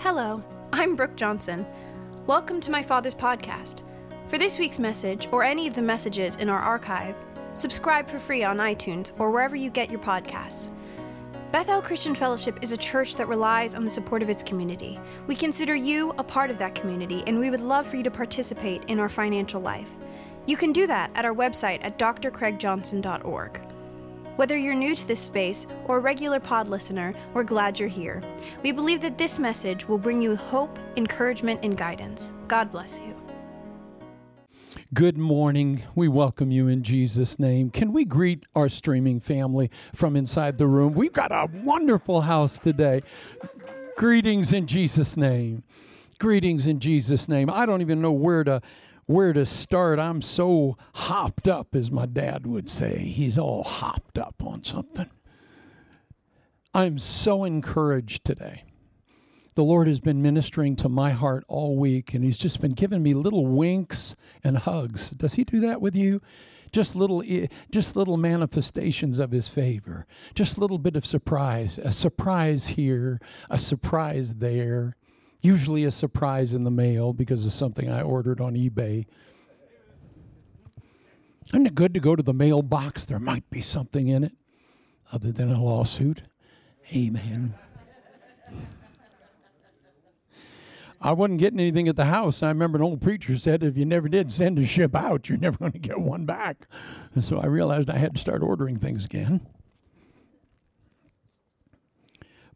Hello, I'm Brooke Johnson. Welcome to my father's podcast. For this week's message, or any of the messages in our archive, subscribe for free on iTunes or wherever you get your podcasts. Bethel Christian Fellowship is a church that relies on the support of its community. We consider you a part of that community, and we would love for you to participate in our financial life. You can do that at our website at drcraigjohnson.org. Whether you're new to this space or a regular pod listener, we're glad you're here. We believe that this message will bring you hope, encouragement, and guidance. God bless you. Good morning. We welcome you in Jesus' name. Can we greet our streaming family from inside the room? We've got a wonderful house today. Greetings in Jesus' name. Greetings in Jesus' name. I don't even know where to where to start. I'm so hopped up, as my dad would say. He's all hopped up on something. I'm so encouraged today. The Lord has been ministering to my heart all week, and He's just been giving me little winks and hugs. Does He do that with you? Just little, eh, just little manifestations of His favor. Just a little bit of surprise. A surprise here, a surprise there usually a surprise in the mail because of something I ordered on eBay. Isn't it good to go to the mailbox? There might be something in it other than a lawsuit. Amen. I wasn't getting anything at the house. I remember an old preacher said, if you never did send a ship out, you're never going to get one back. And so I realized I had to start ordering things again.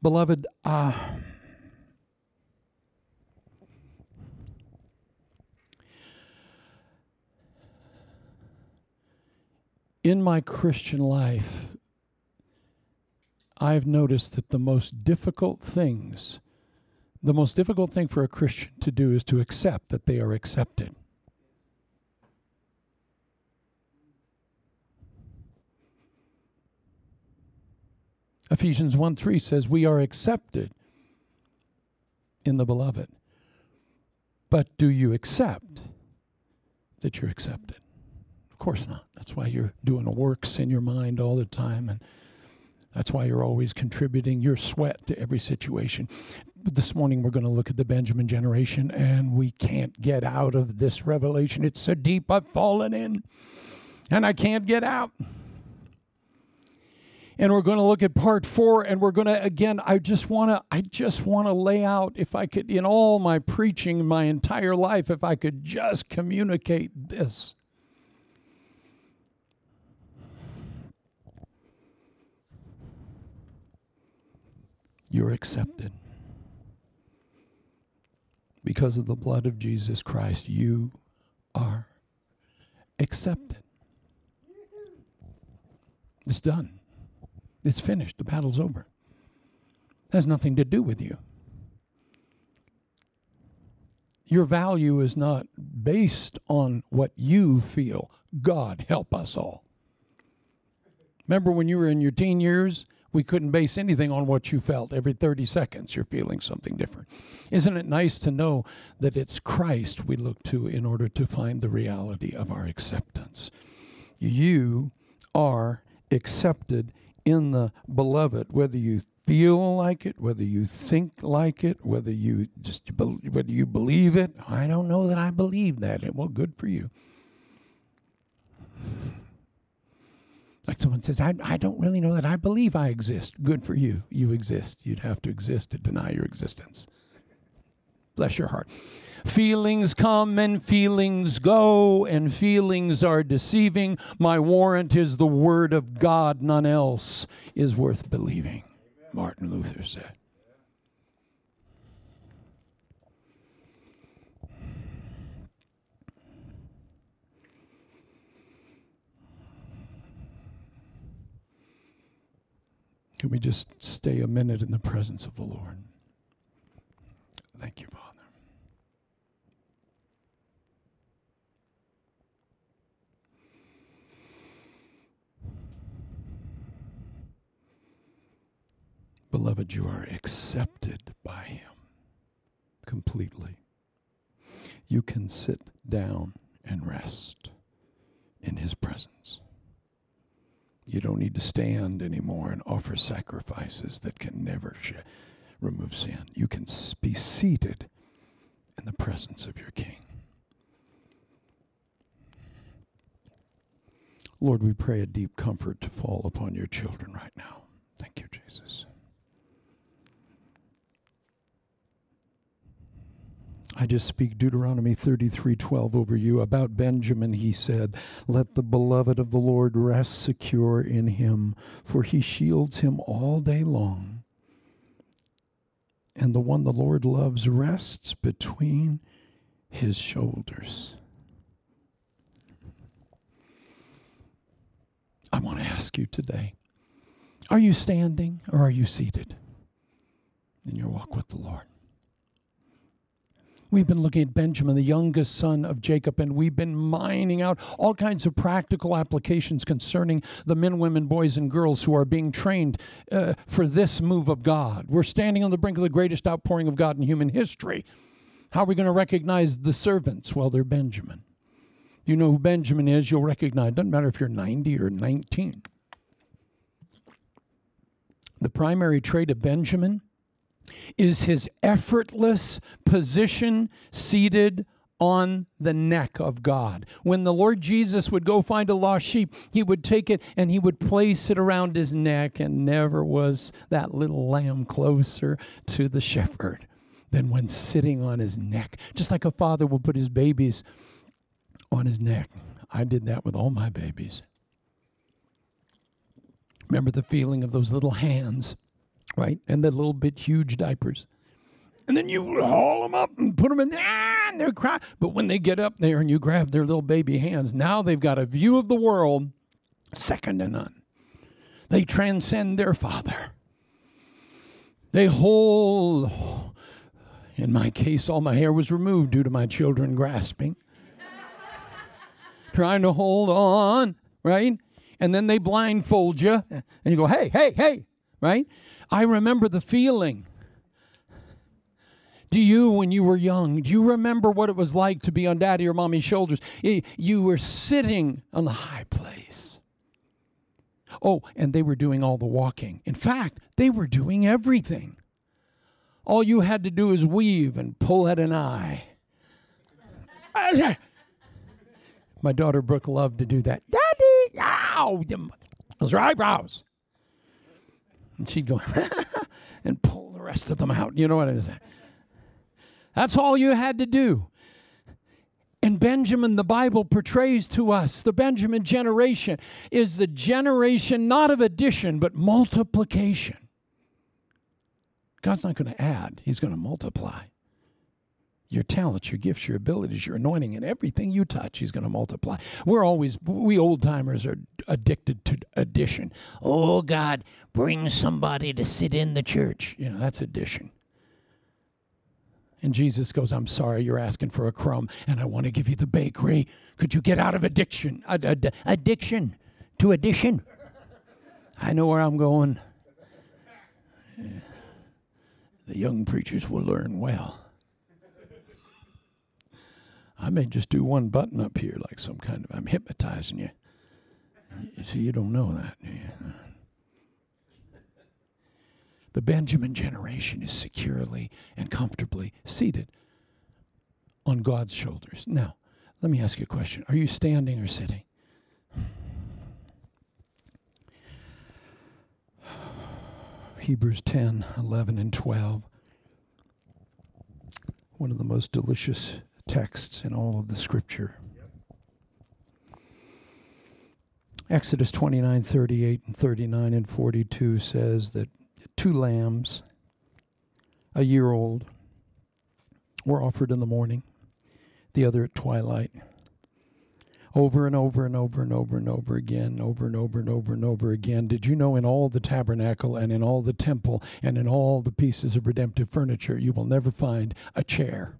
Beloved, uh, in my Christian life, I've noticed that the most difficult things, the most difficult thing for a Christian to do is to accept that they are accepted. Ephesians 1 3 says, We are accepted in the beloved. But do you accept that you're accepted? Course not. That's why you're doing works in your mind all the time, and that's why you're always contributing your sweat to every situation. But this morning we're going to look at the Benjamin generation, and we can't get out of this revelation. It's so deep I've fallen in, and I can't get out. And we're going to look at part four, and we're going to again. I just want to. I just want to lay out, if I could, in all my preaching, my entire life, if I could just communicate this You're accepted. Because of the blood of Jesus Christ, you are accepted. It's done. It's finished. The battle's over. It has nothing to do with you. Your value is not based on what you feel. God help us all. Remember when you were in your teen years we couldn't base anything on what you felt. Every 30 seconds, you're feeling something different. Isn't it nice to know that it's Christ we look to in order to find the reality of our acceptance? You are accepted in the beloved, whether you feel like it, whether you think like it, whether you just whether you believe it. I don't know that I believe that. Well, good for you. Like someone says, I, I don't really know that I believe I exist. Good for you. You exist. You'd have to exist to deny your existence. Bless your heart. Feelings come and feelings go, and feelings are deceiving. My warrant is the word of God. None else is worth believing, Martin Luther said. Can we just stay a minute in the presence of the Lord? Thank you, Father. Beloved, you are accepted by Him completely. You can sit down and rest in His presence. You don't need to stand anymore and offer sacrifices that can never sh- remove sin. You can be seated in the presence of your King. Lord, we pray a deep comfort to fall upon your children right now. Thank you, Jesus. I just speak Deuteronomy 33:12 over you. About Benjamin he said let the beloved of the Lord rest secure in him for he shields him all day long. And the one the Lord loves rests between his shoulders. I want to ask you today are you standing or are you seated in your walk with the Lord We've been looking at Benjamin, the youngest son of Jacob, and we've been mining out all kinds of practical applications concerning the men, women, boys, and girls who are being trained uh, for this move of God. We're standing on the brink of the greatest outpouring of God in human history. How are we going to recognize the servants? Well, they're Benjamin. You know who Benjamin is, you'll recognize. Doesn't matter if you're 90 or 19. The primary trait of Benjamin is his effortless position seated on the neck of God. When the Lord Jesus would go find a lost sheep, he would take it and he would place it around his neck, and never was that little lamb closer to the shepherd than when sitting on his neck. Just like a father will put his babies on his neck. I did that with all my babies. Remember the feeling of those little hands right? And the little bit huge diapers. And then you haul them up and put them in there, ah, and they're crying. But when they get up there and you grab their little baby hands, now they've got a view of the world second to none. They transcend their father. They hold, in my case, all my hair was removed due to my children grasping, trying to hold on, right? And then they blindfold you, and you go, hey, hey, hey, right? I remember the feeling. Do you, when you were young, do you remember what it was like to be on daddy or mommy's shoulders? You were sitting on the high place. Oh, and they were doing all the walking. In fact, they were doing everything. All you had to do is weave and pull at an eye. My daughter Brooke loved to do that. Daddy, ow! Those are eyebrows. And she'd go and pull the rest of them out. You know what it is? That's all you had to do. And Benjamin, the Bible portrays to us, the Benjamin generation is the generation not of addition, but multiplication. God's not going to add, He's going to multiply your talents, your gifts, your abilities, your anointing, and everything you touch, He's going to multiply. We're always, we old timers are addicted to addition. Oh, God, bring somebody to sit in the church. You know, that's addition. And Jesus goes, I'm sorry, you're asking for a crumb, and I want to give you the bakery. Could you get out of addiction? Ad- ad- addiction to addition. I know where I'm going. The young preachers will learn well. I may just do one button up here, like some kind of, I'm hypnotizing you. You see, you don't know that. The Benjamin generation is securely and comfortably seated on God's shoulders. Now, let me ask you a question Are you standing or sitting? Hebrews 10, 11, and 12. One of the most delicious texts in all of the scripture. Exodus 29, 38, and 39 and 42 says that two lambs, a year old, were offered in the morning, the other at twilight. Over and over and over and over and over again, over and over and over and over again. Did you know in all the tabernacle and in all the temple and in all the pieces of redemptive furniture, you will never find a chair?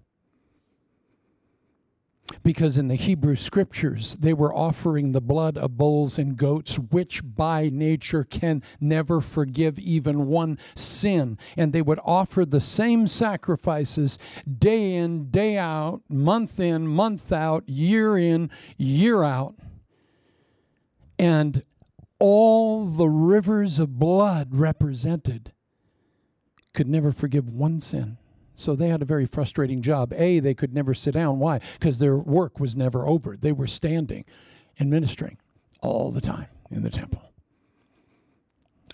Because in the Hebrew scriptures they were offering the blood of bulls and goats, which by nature can never forgive even one sin. And they would offer the same sacrifices day in, day out, month in, month out, year in, year out. And all the rivers of blood represented could never forgive one sin. So they had a very frustrating job. A, they could never sit down. Why? Because their work was never over. They were standing and ministering all the time in the temple.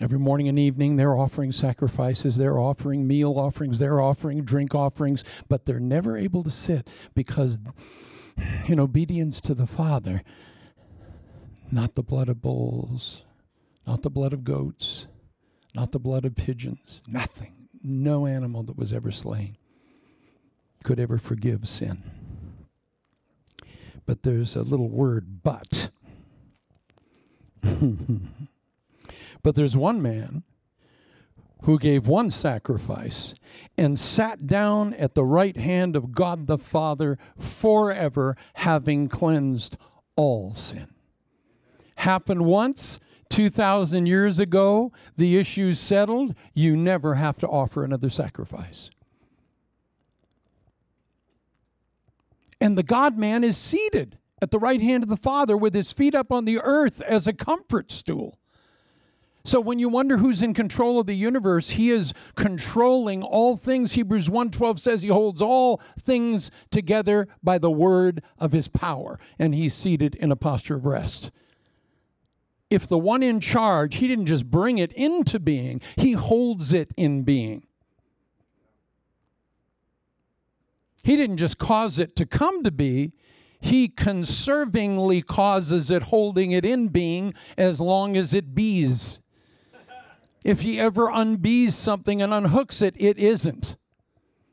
Every morning and evening, they're offering sacrifices, they're offering meal offerings, they're offering drink offerings, but they're never able to sit because, in obedience to the Father, not the blood of bulls, not the blood of goats, not the blood of pigeons, nothing, no animal that was ever slain could ever forgive sin. But there's a little word, but. but there's one man who gave one sacrifice and sat down at the right hand of God the Father forever, having cleansed all sin. Happened once, 2,000 years ago, the issue's settled. You never have to offer another sacrifice. And the God man is seated at the right hand of the Father with his feet up on the earth as a comfort stool. So when you wonder who's in control of the universe, he is controlling all things. Hebrews 1:12 says he holds all things together by the word of his power, and he's seated in a posture of rest. If the one in charge, he didn't just bring it into being, he holds it in being. He didn't just cause it to come to be, he conservingly causes it, holding it in being as long as it bees. If he ever unbees something and unhooks it, it isn't,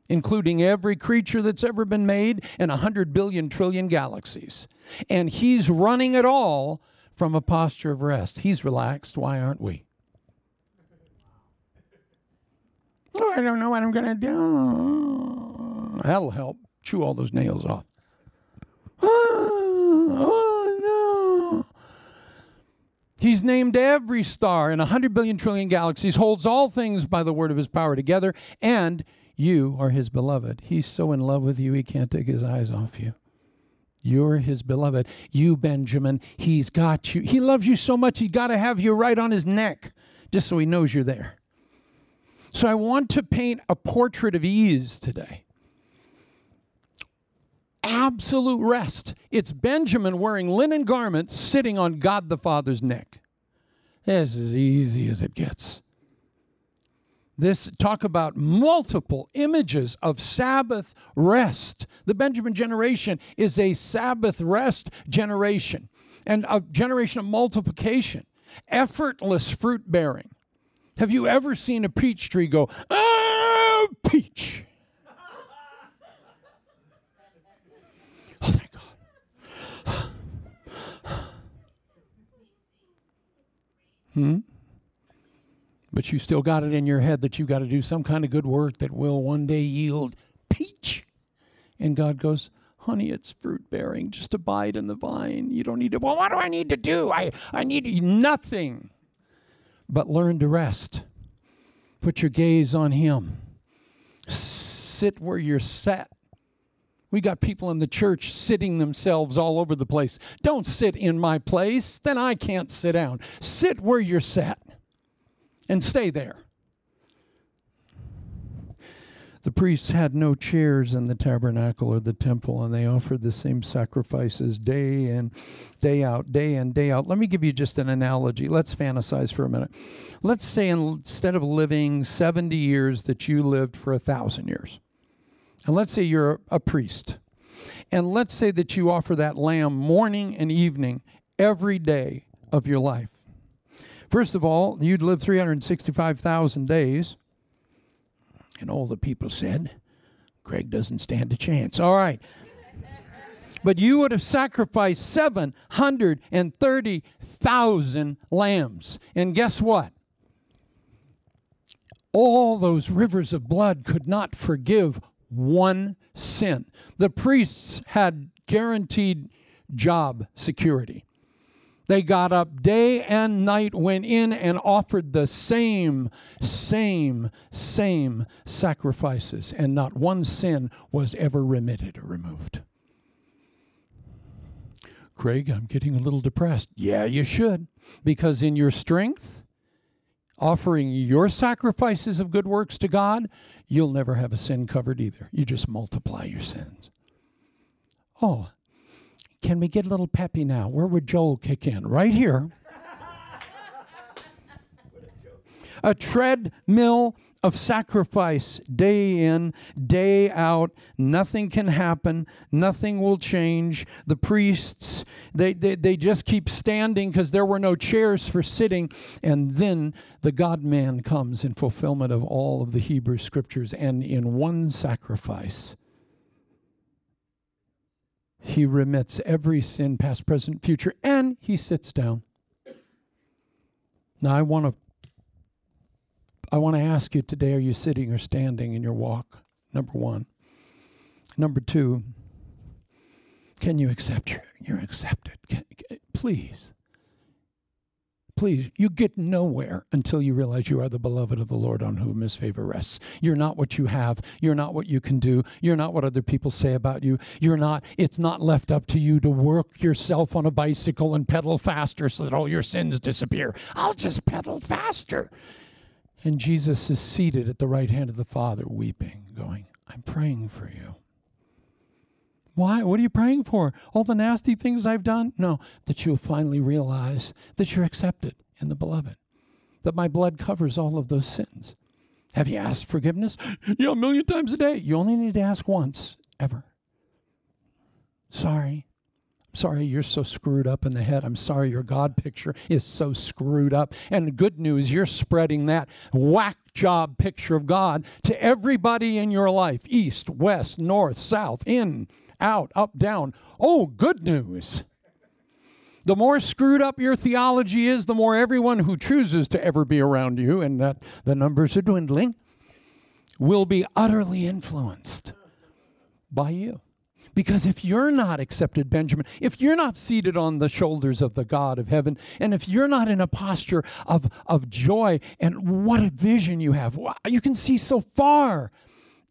including every creature that's ever been made and a hundred billion trillion galaxies. And he's running it all from a posture of rest. He's relaxed. Why aren't we? Oh, I don't know what I'm going to do. That'll help. Chew all those nails off. Oh, no. He's named every star in a hundred billion trillion galaxies, holds all things by the word of his power together, and you are his beloved. He's so in love with you, he can't take his eyes off you. You're his beloved. You, Benjamin, he's got you. He loves you so much, he's got to have you right on his neck just so he knows you're there. So I want to paint a portrait of ease today. Absolute rest. It's Benjamin wearing linen garments sitting on God the Father's neck. This is as easy as it gets. This talk about multiple images of Sabbath rest. The Benjamin generation is a Sabbath rest generation and a generation of multiplication, effortless fruit bearing. Have you ever seen a peach tree go, ah, peach? Oh, thank God. Hmm? But you still got it in your head that you got to do some kind of good work that will one day yield peach. And God goes, honey, it's fruit bearing. Just abide in the vine. You don't need to, well, what do I need to do? I, I need nothing but learn to rest. Put your gaze on Him. Sit where you're set. We got people in the church sitting themselves all over the place. Don't sit in my place, then I can't sit down. Sit where you're set and stay there. The priests had no chairs in the tabernacle or the temple, and they offered the same sacrifices day in, day out, day in, day out. Let me give you just an analogy. Let's fantasize for a minute. Let's say instead of living 70 years, that you lived for a thousand years. And let's say you're a priest. And let's say that you offer that lamb morning and evening every day of your life. First of all, you'd live 365,000 days. And all the people said, Craig doesn't stand a chance. All right. But you would have sacrificed 730,000 lambs. And guess what? All those rivers of blood could not forgive one sin. The priests had guaranteed job security. They got up day and night, went in and offered the same, same, same sacrifices, and not one sin was ever remitted or removed. Craig, I'm getting a little depressed. Yeah, you should, because in your strength, offering your sacrifices of good works to God, you'll never have a sin covered either. You just multiply your sins. Oh, can we get a little peppy now? Where would Joel kick in? Right here. a treadmill of sacrifice day in, day out. Nothing can happen. Nothing will change. The priests, they, they, they just keep standing because there were no chairs for sitting. And then the God man comes in fulfillment of all of the Hebrew scriptures. And in one sacrifice, he remits every sin, past, present, future, and he sits down. Now, I want to I want to ask you today are you sitting or standing in your walk? Number one. Number two, can you accept your, you're accepted? Can, please. Please, you get nowhere until you realize you are the beloved of the Lord on whom his favor rests. You're not what you have. You're not what you can do. You're not what other people say about you. You're not, it's not left up to you to work yourself on a bicycle and pedal faster so that all your sins disappear. I'll just pedal faster. And Jesus is seated at the right hand of the Father, weeping, going, I'm praying for you. Why? What are you praying for? All the nasty things I've done? No, that you'll finally realize that you're accepted in the beloved, that my blood covers all of those sins. Have you asked forgiveness? Yeah, a million times a day. You only need to ask once, ever. Sorry sorry you're so screwed up in the head. I'm sorry your God picture is so screwed up. And good news, you're spreading that whack job picture of God to everybody in your life east, west, north, south, in, out, up, down. Oh, good news. The more screwed up your theology is, the more everyone who chooses to ever be around you, and that the numbers are dwindling, will be utterly influenced by you. Because if you're not accepted, Benjamin, if you're not seated on the shoulders of the God of heaven, and if you're not in a posture of, of joy, and what a vision you have, you can see so far.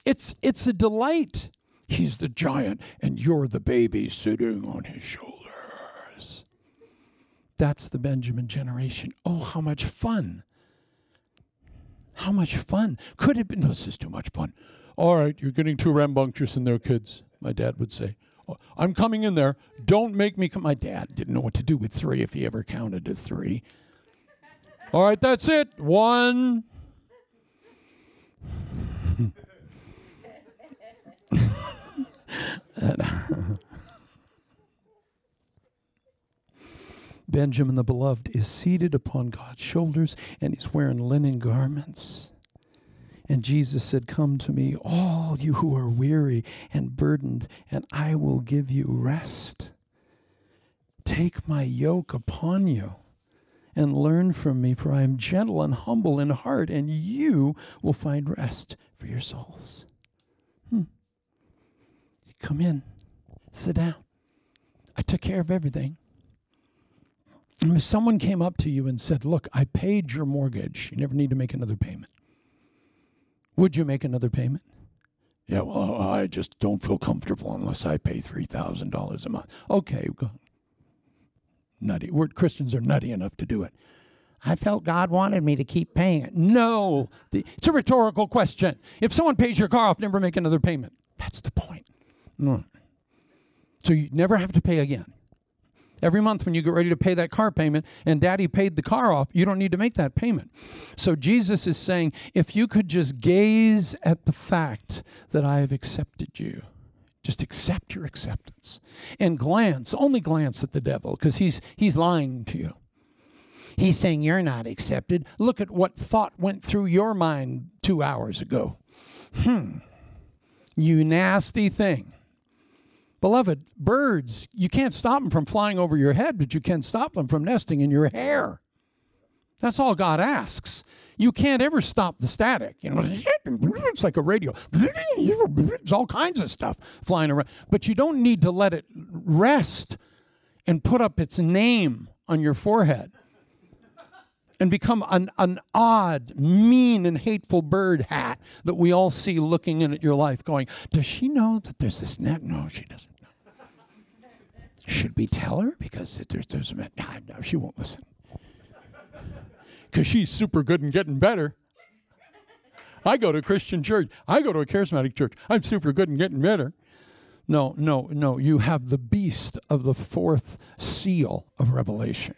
It's, it's a delight. He's the giant, and you're the baby sitting on his shoulders. That's the Benjamin generation. Oh, how much fun! How much fun. Could it be? No, this is too much fun. All right, you're getting too rambunctious in there, kids my dad would say. Oh, I'm coming in there. Don't make me come. My dad didn't know what to do with three if he ever counted to three. All right, that's it. One. Benjamin the beloved is seated upon God's shoulders and he's wearing linen garments. And Jesus said, Come to me, all you who are weary and burdened, and I will give you rest. Take my yoke upon you and learn from me, for I am gentle and humble in heart, and you will find rest for your souls. Hmm. Come in, sit down. I took care of everything. And if someone came up to you and said, Look, I paid your mortgage, you never need to make another payment. Would you make another payment? Yeah, well, I just don't feel comfortable unless I pay $3,000 a month. Okay, go. Nutty. We're, Christians are nutty enough to do it. I felt God wanted me to keep paying it. No, the, it's a rhetorical question. If someone pays your car off, never make another payment. That's the point. Mm. So you never have to pay again. Every month when you get ready to pay that car payment and daddy paid the car off, you don't need to make that payment. So Jesus is saying, if you could just gaze at the fact that I have accepted you, just accept your acceptance and glance, only glance at the devil because he's, he's lying to you. He's saying you're not accepted. Look at what thought went through your mind two hours ago. Hmm. You nasty thing. Beloved, birds, you can't stop them from flying over your head, but you can stop them from nesting in your hair. That's all God asks. You can't ever stop the static. You know, it's like a radio. There's all kinds of stuff flying around. But you don't need to let it rest and put up its name on your forehead and become an, an odd, mean, and hateful bird hat that we all see looking in at your life, going, Does she know that there's this net? No, she doesn't. Should we tell her? Because there's, there's a. No, no, she won't listen. because she's super good and getting better. I go to a Christian church. I go to a charismatic church. I'm super good and getting better. No, no, no. You have the beast of the fourth seal of Revelation.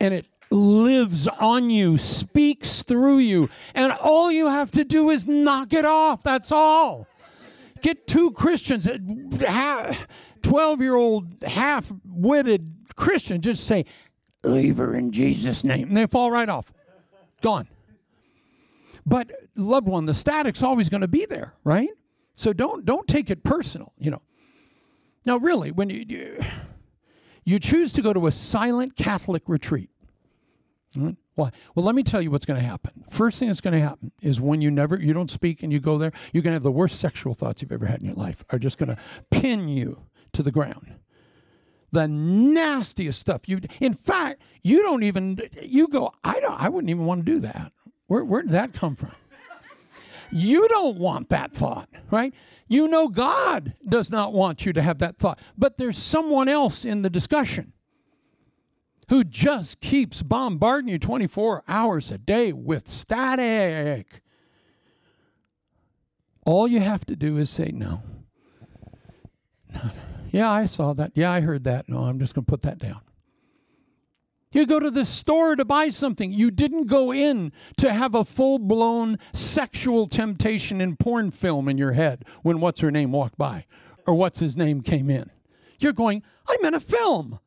And it lives on you, speaks through you. And all you have to do is knock it off. That's all. Get two Christians, 12 year old, half witted Christian, just say, Leave her in Jesus' name. And they fall right off. Gone. But loved one, the static's always going to be there, right? So don't don't take it personal, you know. Now, really, when you you, you choose to go to a silent Catholic retreat, right? Why? Well, let me tell you what's going to happen. First thing that's going to happen is when you never you don't speak and you go there, you're going to have the worst sexual thoughts you've ever had in your life. Are just going to pin you to the ground. The nastiest stuff you. In fact, you don't even. You go. I don't. I wouldn't even want to do that. Where where did that come from? You don't want that thought, right? You know God does not want you to have that thought, but there's someone else in the discussion who just keeps bombarding you 24 hours a day with static. All you have to do is say no. Yeah, I saw that. Yeah, I heard that. No, I'm just going to put that down. You go to the store to buy something. You didn't go in to have a full blown sexual temptation in porn film in your head when what's her name walked by or what's his name came in. You're going, I'm in a film.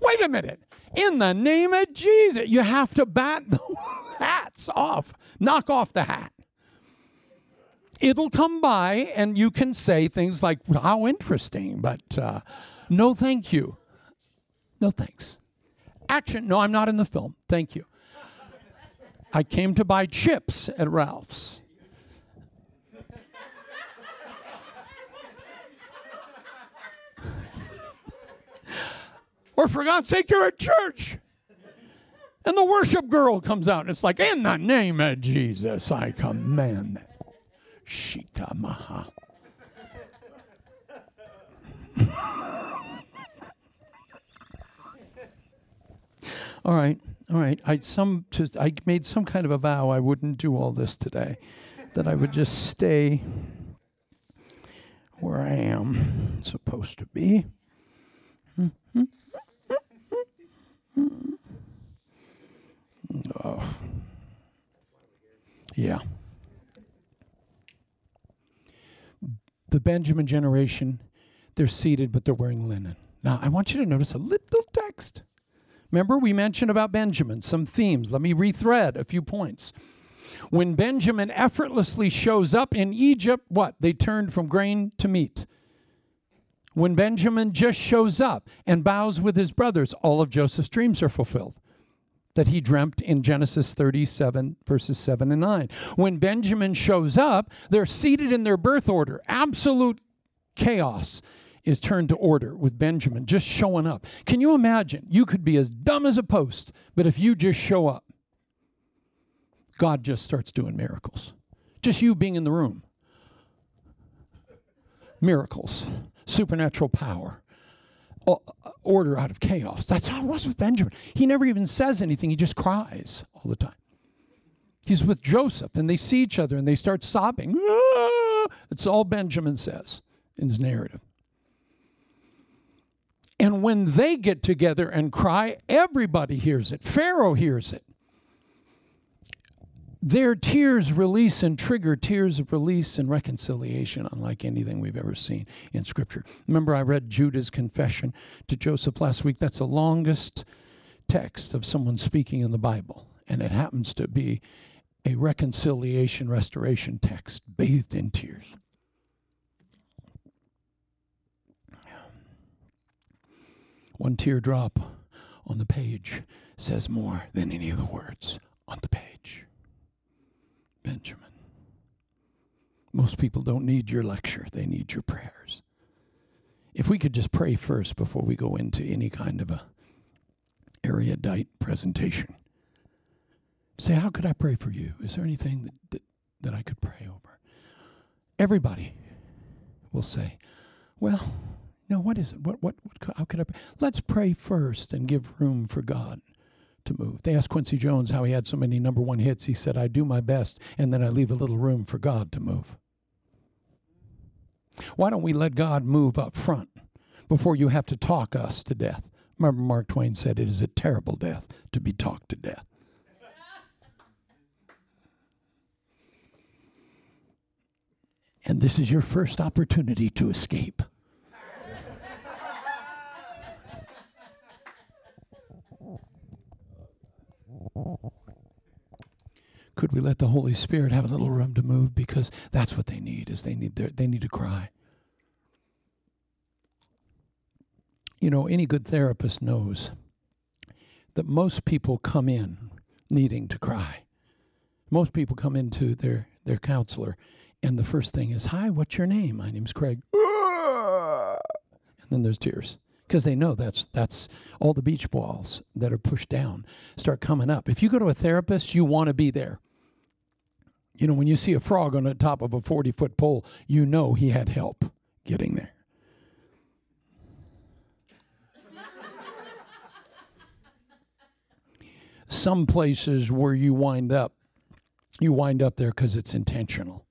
Wait a minute. In the name of Jesus, you have to bat the hats off, knock off the hat. It'll come by and you can say things like, How interesting, but uh, no thank you. No thanks. Action. No, I'm not in the film. Thank you. I came to buy chips at Ralph's. Or for God's sake, you're at church. And the worship girl comes out and it's like, in the name of Jesus, I command. Shita Maha. all right, all right. I some just I made some kind of a vow I wouldn't do all this today, that I would just stay where I am supposed to be. Mm-hmm. Oh. Yeah. The Benjamin generation, they're seated, but they're wearing linen. Now, I want you to notice a little text. Remember, we mentioned about Benjamin, some themes. Let me rethread a few points. When Benjamin effortlessly shows up in Egypt, what? They turned from grain to meat. When Benjamin just shows up and bows with his brothers, all of Joseph's dreams are fulfilled that he dreamt in Genesis 37, verses 7 and 9. When Benjamin shows up, they're seated in their birth order. Absolute chaos is turned to order with Benjamin just showing up. Can you imagine? You could be as dumb as a post, but if you just show up, God just starts doing miracles. Just you being in the room. Miracles, supernatural power, order out of chaos. That's how it was with Benjamin. He never even says anything, he just cries all the time. He's with Joseph, and they see each other and they start sobbing. Ah! It's all Benjamin says in his narrative. And when they get together and cry, everybody hears it. Pharaoh hears it. Their tears release and trigger tears of release and reconciliation, unlike anything we've ever seen in Scripture. Remember, I read Judah's confession to Joseph last week. That's the longest text of someone speaking in the Bible, and it happens to be a reconciliation restoration text bathed in tears. One teardrop on the page says more than any of the words on the page. Benjamin. Most people don't need your lecture, they need your prayers. If we could just pray first before we go into any kind of a erudite presentation. Say, how could I pray for you? Is there anything that, that, that I could pray over? Everybody will say, well, no, what is it? What, what, what, how could I pray? Let's pray first and give room for God to move. They asked Quincy Jones how he had so many number one hits. He said, I do my best, and then I leave a little room for God to move. Why don't we let God move up front before you have to talk us to death? Remember, Mark Twain said, It is a terrible death to be talked to death. And this is your first opportunity to escape. Could we let the Holy Spirit have a little room to move because that's what they need is they need their, they need to cry. You know, any good therapist knows that most people come in needing to cry. Most people come into their their counselor and the first thing is, "Hi, what's your name?" "My name's Craig." And then there's tears because they know that's that's all the beach balls that are pushed down start coming up. If you go to a therapist, you want to be there. You know, when you see a frog on the top of a 40 foot pole, you know he had help getting there. Some places where you wind up, you wind up there because it's intentional.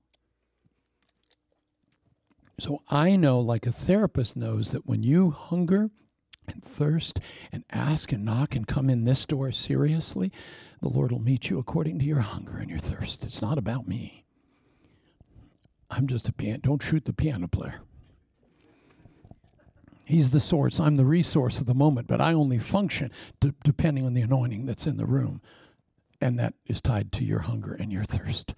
So I know, like a therapist knows, that when you hunger and thirst and ask and knock and come in this door seriously, the Lord will meet you according to your hunger and your thirst. It's not about me. I'm just a piano. Don't shoot the piano player. He's the source. I'm the resource of the moment, but I only function d- depending on the anointing that's in the room. And that is tied to your hunger and your thirst.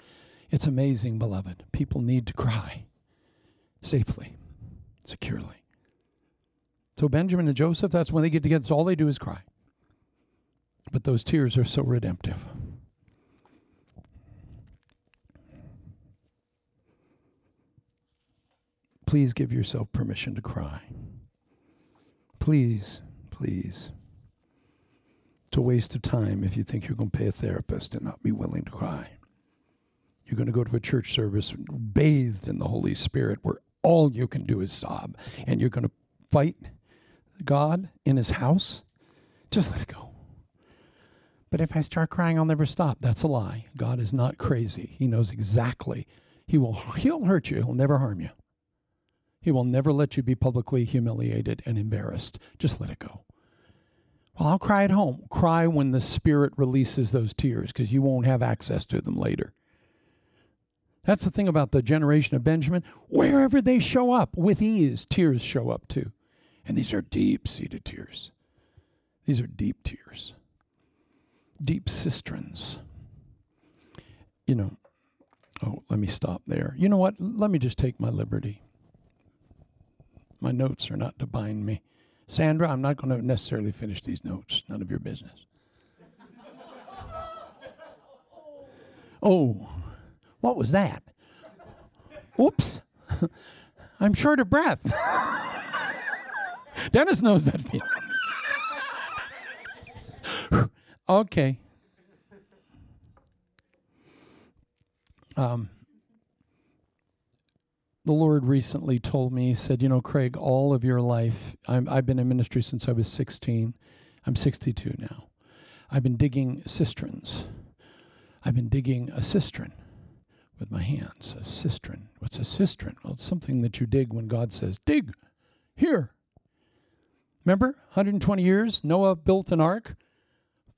It's amazing, beloved. People need to cry safely, securely. So Benjamin and Joseph, that's when they get together. That's all they do is cry. But those tears are so redemptive. Please give yourself permission to cry. Please, please. A waste of time if you think you're going to pay a therapist and not be willing to cry. You're going to go to a church service bathed in the Holy Spirit where all you can do is sob, and you're going to fight God in His house. Just let it go. But if I start crying, I'll never stop. That's a lie. God is not crazy. He knows exactly. He will he'll hurt you. He'll never harm you. He will never let you be publicly humiliated and embarrassed. Just let it go. Well, I'll cry at home. Cry when the Spirit releases those tears because you won't have access to them later. That's the thing about the generation of Benjamin. Wherever they show up, with ease, tears show up too. And these are deep seated tears. These are deep tears deep cisterns. You know, oh, let me stop there. You know what? Let me just take my liberty. My notes are not to bind me. Sandra, I'm not going to necessarily finish these notes. None of your business. oh, what was that? Oops. I'm short of breath. Dennis knows that feeling. Okay. Um, the Lord recently told me, He said, You know, Craig, all of your life, i have been in ministry since I was 16. I'm 62 now. I've been digging cisterns. I've been digging a cistern with my hands. A cistern. What's a cistern? Well, it's something that you dig when God says, Dig here. Remember, 120 years, Noah built an ark.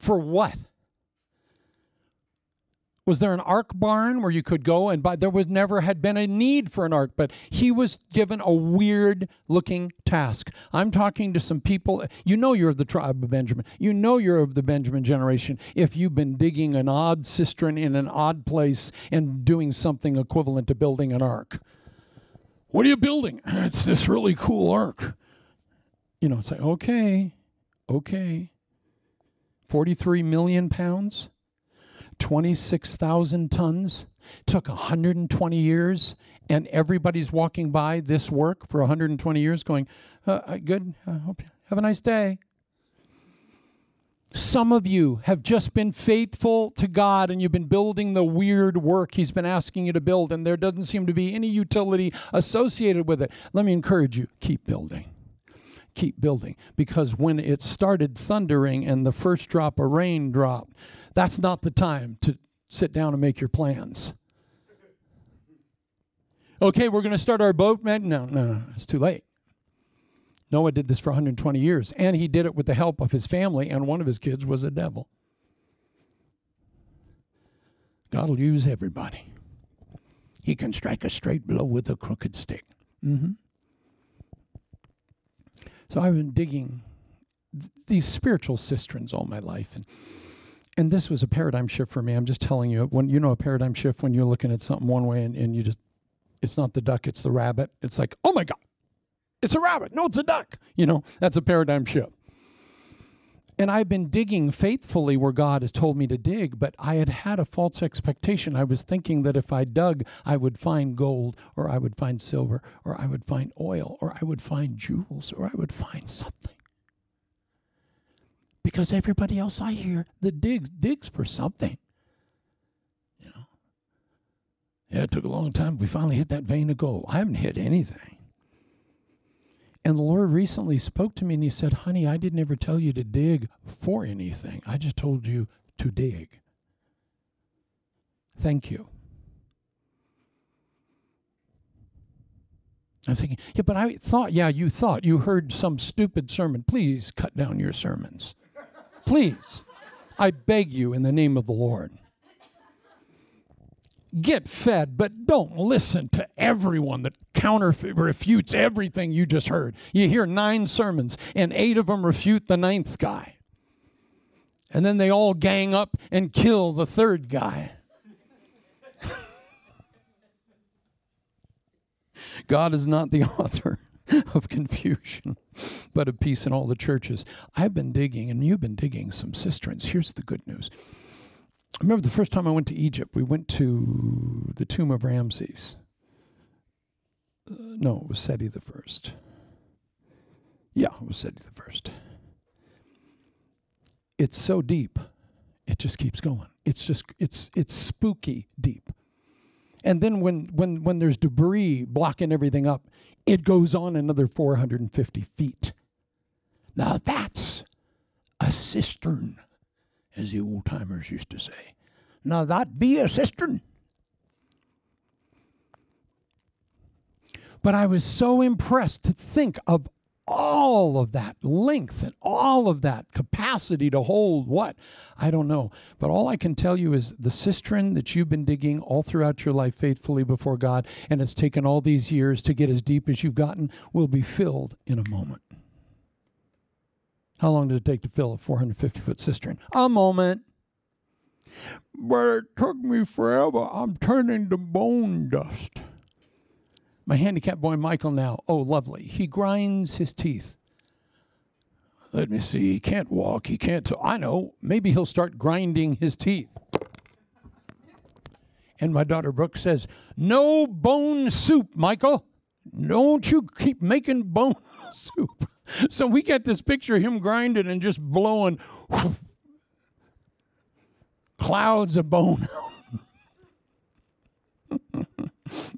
For what? Was there an ark barn where you could go and buy? There was never had been a need for an ark, but he was given a weird looking task. I'm talking to some people. You know you're of the tribe of Benjamin. You know you're of the Benjamin generation if you've been digging an odd cistern in an odd place and doing something equivalent to building an ark. What are you building? It's this really cool ark. You know, it's like, okay, okay. 43 million pounds, 26,000 tons. Took 120 years, and everybody's walking by this work for 120 years going, uh, Good, I hope you have a nice day. Some of you have just been faithful to God and you've been building the weird work He's been asking you to build, and there doesn't seem to be any utility associated with it. Let me encourage you keep building. Keep building. Because when it started thundering and the first drop of rain dropped, that's not the time to sit down and make your plans. Okay, we're going to start our boat, man. No, no, no, it's too late. Noah did this for 120 years, and he did it with the help of his family, and one of his kids was a devil. God will use everybody. He can strike a straight blow with a crooked stick. Mm-hmm. So I've been digging th- these spiritual cisterns all my life, and and this was a paradigm shift for me. I'm just telling you, when you know a paradigm shift when you're looking at something one way and, and you just it's not the duck, it's the rabbit. It's like, oh my God, it's a rabbit. No, it's a duck. You know, that's a paradigm shift. And I've been digging faithfully where God has told me to dig, but I had had a false expectation. I was thinking that if I dug, I would find gold, or I would find silver, or I would find oil, or I would find jewels, or I would find something. Because everybody else I hear that digs, digs for something. You know? Yeah, it took a long time. We finally hit that vein of gold. I haven't hit anything. And the Lord recently spoke to me and He said, Honey, I didn't ever tell you to dig for anything. I just told you to dig. Thank you. I'm thinking, yeah, but I thought, yeah, you thought you heard some stupid sermon. Please cut down your sermons. Please. I beg you in the name of the Lord get fed, but don't listen to everyone that counterfeit refutes everything you just heard. You hear nine sermons, and eight of them refute the ninth guy. And then they all gang up and kill the third guy. God is not the author of confusion, but of peace in all the churches. I've been digging, and you've been digging some cisterns. Here's the good news I remember the first time I went to Egypt, we went to the tomb of Ramses. Uh, no, it was Seti the first. Yeah, it was Seti the first. It's so deep, it just keeps going. It's just it's it's spooky deep. And then when when when there's debris blocking everything up, it goes on another 450 feet. Now that's a cistern as the old timers used to say. Now that be a cistern. But I was so impressed to think of all of that length and all of that capacity to hold what? I don't know. But all I can tell you is the cistern that you've been digging all throughout your life faithfully before God, and it's taken all these years to get as deep as you've gotten, will be filled in a moment. How long does it take to fill a 450 foot cistern? A moment. But it took me forever. I'm turning to bone dust. My handicapped boy Michael now, oh, lovely. He grinds his teeth. Let me see. He can't walk. He can't. T- I know. Maybe he'll start grinding his teeth. And my daughter Brooke says, No bone soup, Michael. Don't you keep making bone soup. So we get this picture of him grinding and just blowing clouds of bone.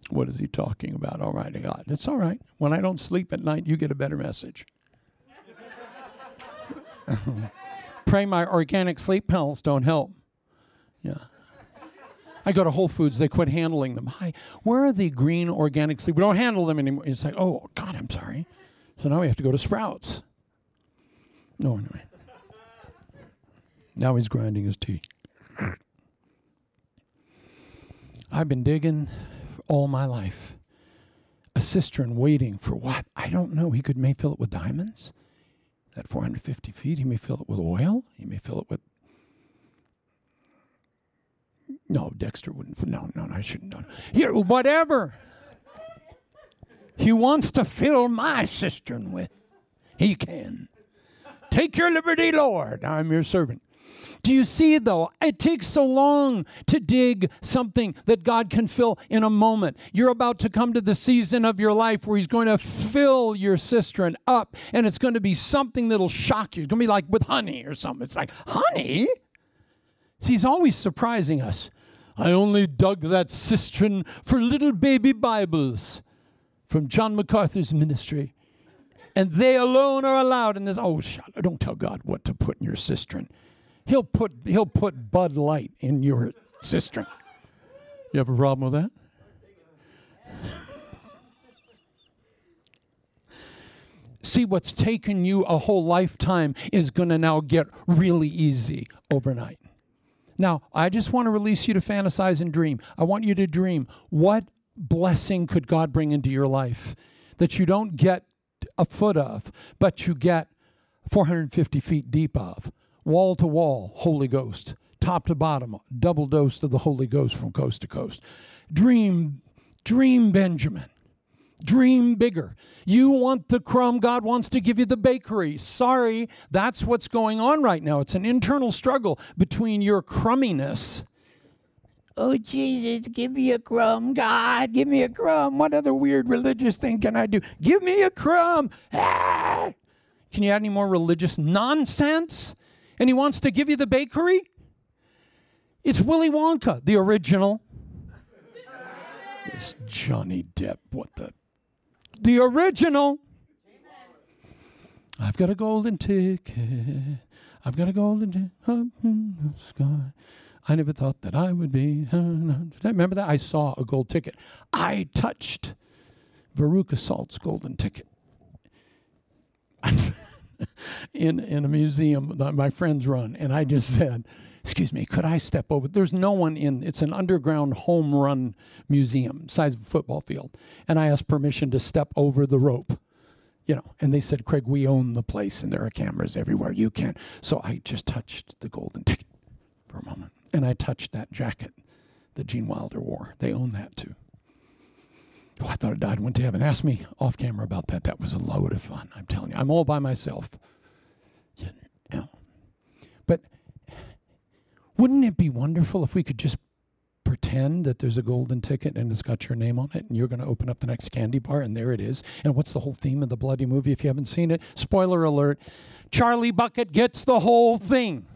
what is he talking about? All right, God. It's all right. When I don't sleep at night, you get a better message. Pray my organic sleep pills don't help. Yeah. I go to Whole Foods, they quit handling them. Hi, where are the green organic sleep? We don't handle them anymore. It's like, oh, God, I'm sorry. So now we have to go to Sprouts. No, anyway. Now he's grinding his teeth. I've been digging all my life. A cistern waiting for what? I don't know. He could may fill it with diamonds. At 450 feet, he may fill it with oil. He may fill it with. No, Dexter wouldn't. No, no, no I shouldn't. No. Here, whatever. He wants to fill my cistern with. He can. Take your liberty, Lord. I'm your servant. Do you see, though? It takes so long to dig something that God can fill in a moment. You're about to come to the season of your life where He's going to fill your cistern up, and it's going to be something that'll shock you. It's going to be like with honey or something. It's like, honey? See, He's always surprising us. I only dug that cistern for little baby Bibles from John MacArthur's ministry. And they alone are allowed in this. Oh, shut, up. don't tell God what to put in your cistern. He'll put, he'll put Bud Light in your cistern. You have a problem with that? See, what's taken you a whole lifetime is going to now get really easy overnight. Now, I just want to release you to fantasize and dream. I want you to dream what blessing could God bring into your life that you don't get a foot of, but you get 450 feet deep of, wall to wall, Holy Ghost, top to bottom, double dose of the Holy Ghost from coast to coast. Dream, dream, Benjamin. Dream bigger. You want the crumb, God wants to give you the bakery. Sorry, that's what's going on right now. It's an internal struggle between your crumminess. Oh, Jesus, give me a crumb, God, give me a crumb. What other weird religious thing can I do? Give me a crumb. Ah! Can you add any more religious nonsense? And he wants to give you the bakery? It's Willy Wonka, the original. This Johnny Depp, what the the original. I've got a golden ticket. I've got a golden ticket up in the sky. I never thought that I would be. Remember that? I saw a gold ticket. I touched Veruca Salt's golden ticket in, in a museum that my friends run. And I just said, excuse me, could I step over? There's no one in, it's an underground home run museum, size of a football field. And I asked permission to step over the rope, you know, and they said, Craig, we own the place and there are cameras everywhere. You can't." So I just touched the golden ticket for a moment. And I touched that jacket that Gene Wilder wore. They own that too. Oh, I thought I died and went to heaven. Ask me off camera about that. That was a load of fun. I'm telling you. I'm all by myself. You know. But wouldn't it be wonderful if we could just pretend that there's a golden ticket and it's got your name on it and you're going to open up the next candy bar and there it is. And what's the whole theme of the bloody movie if you haven't seen it? Spoiler alert. Charlie Bucket gets the whole thing.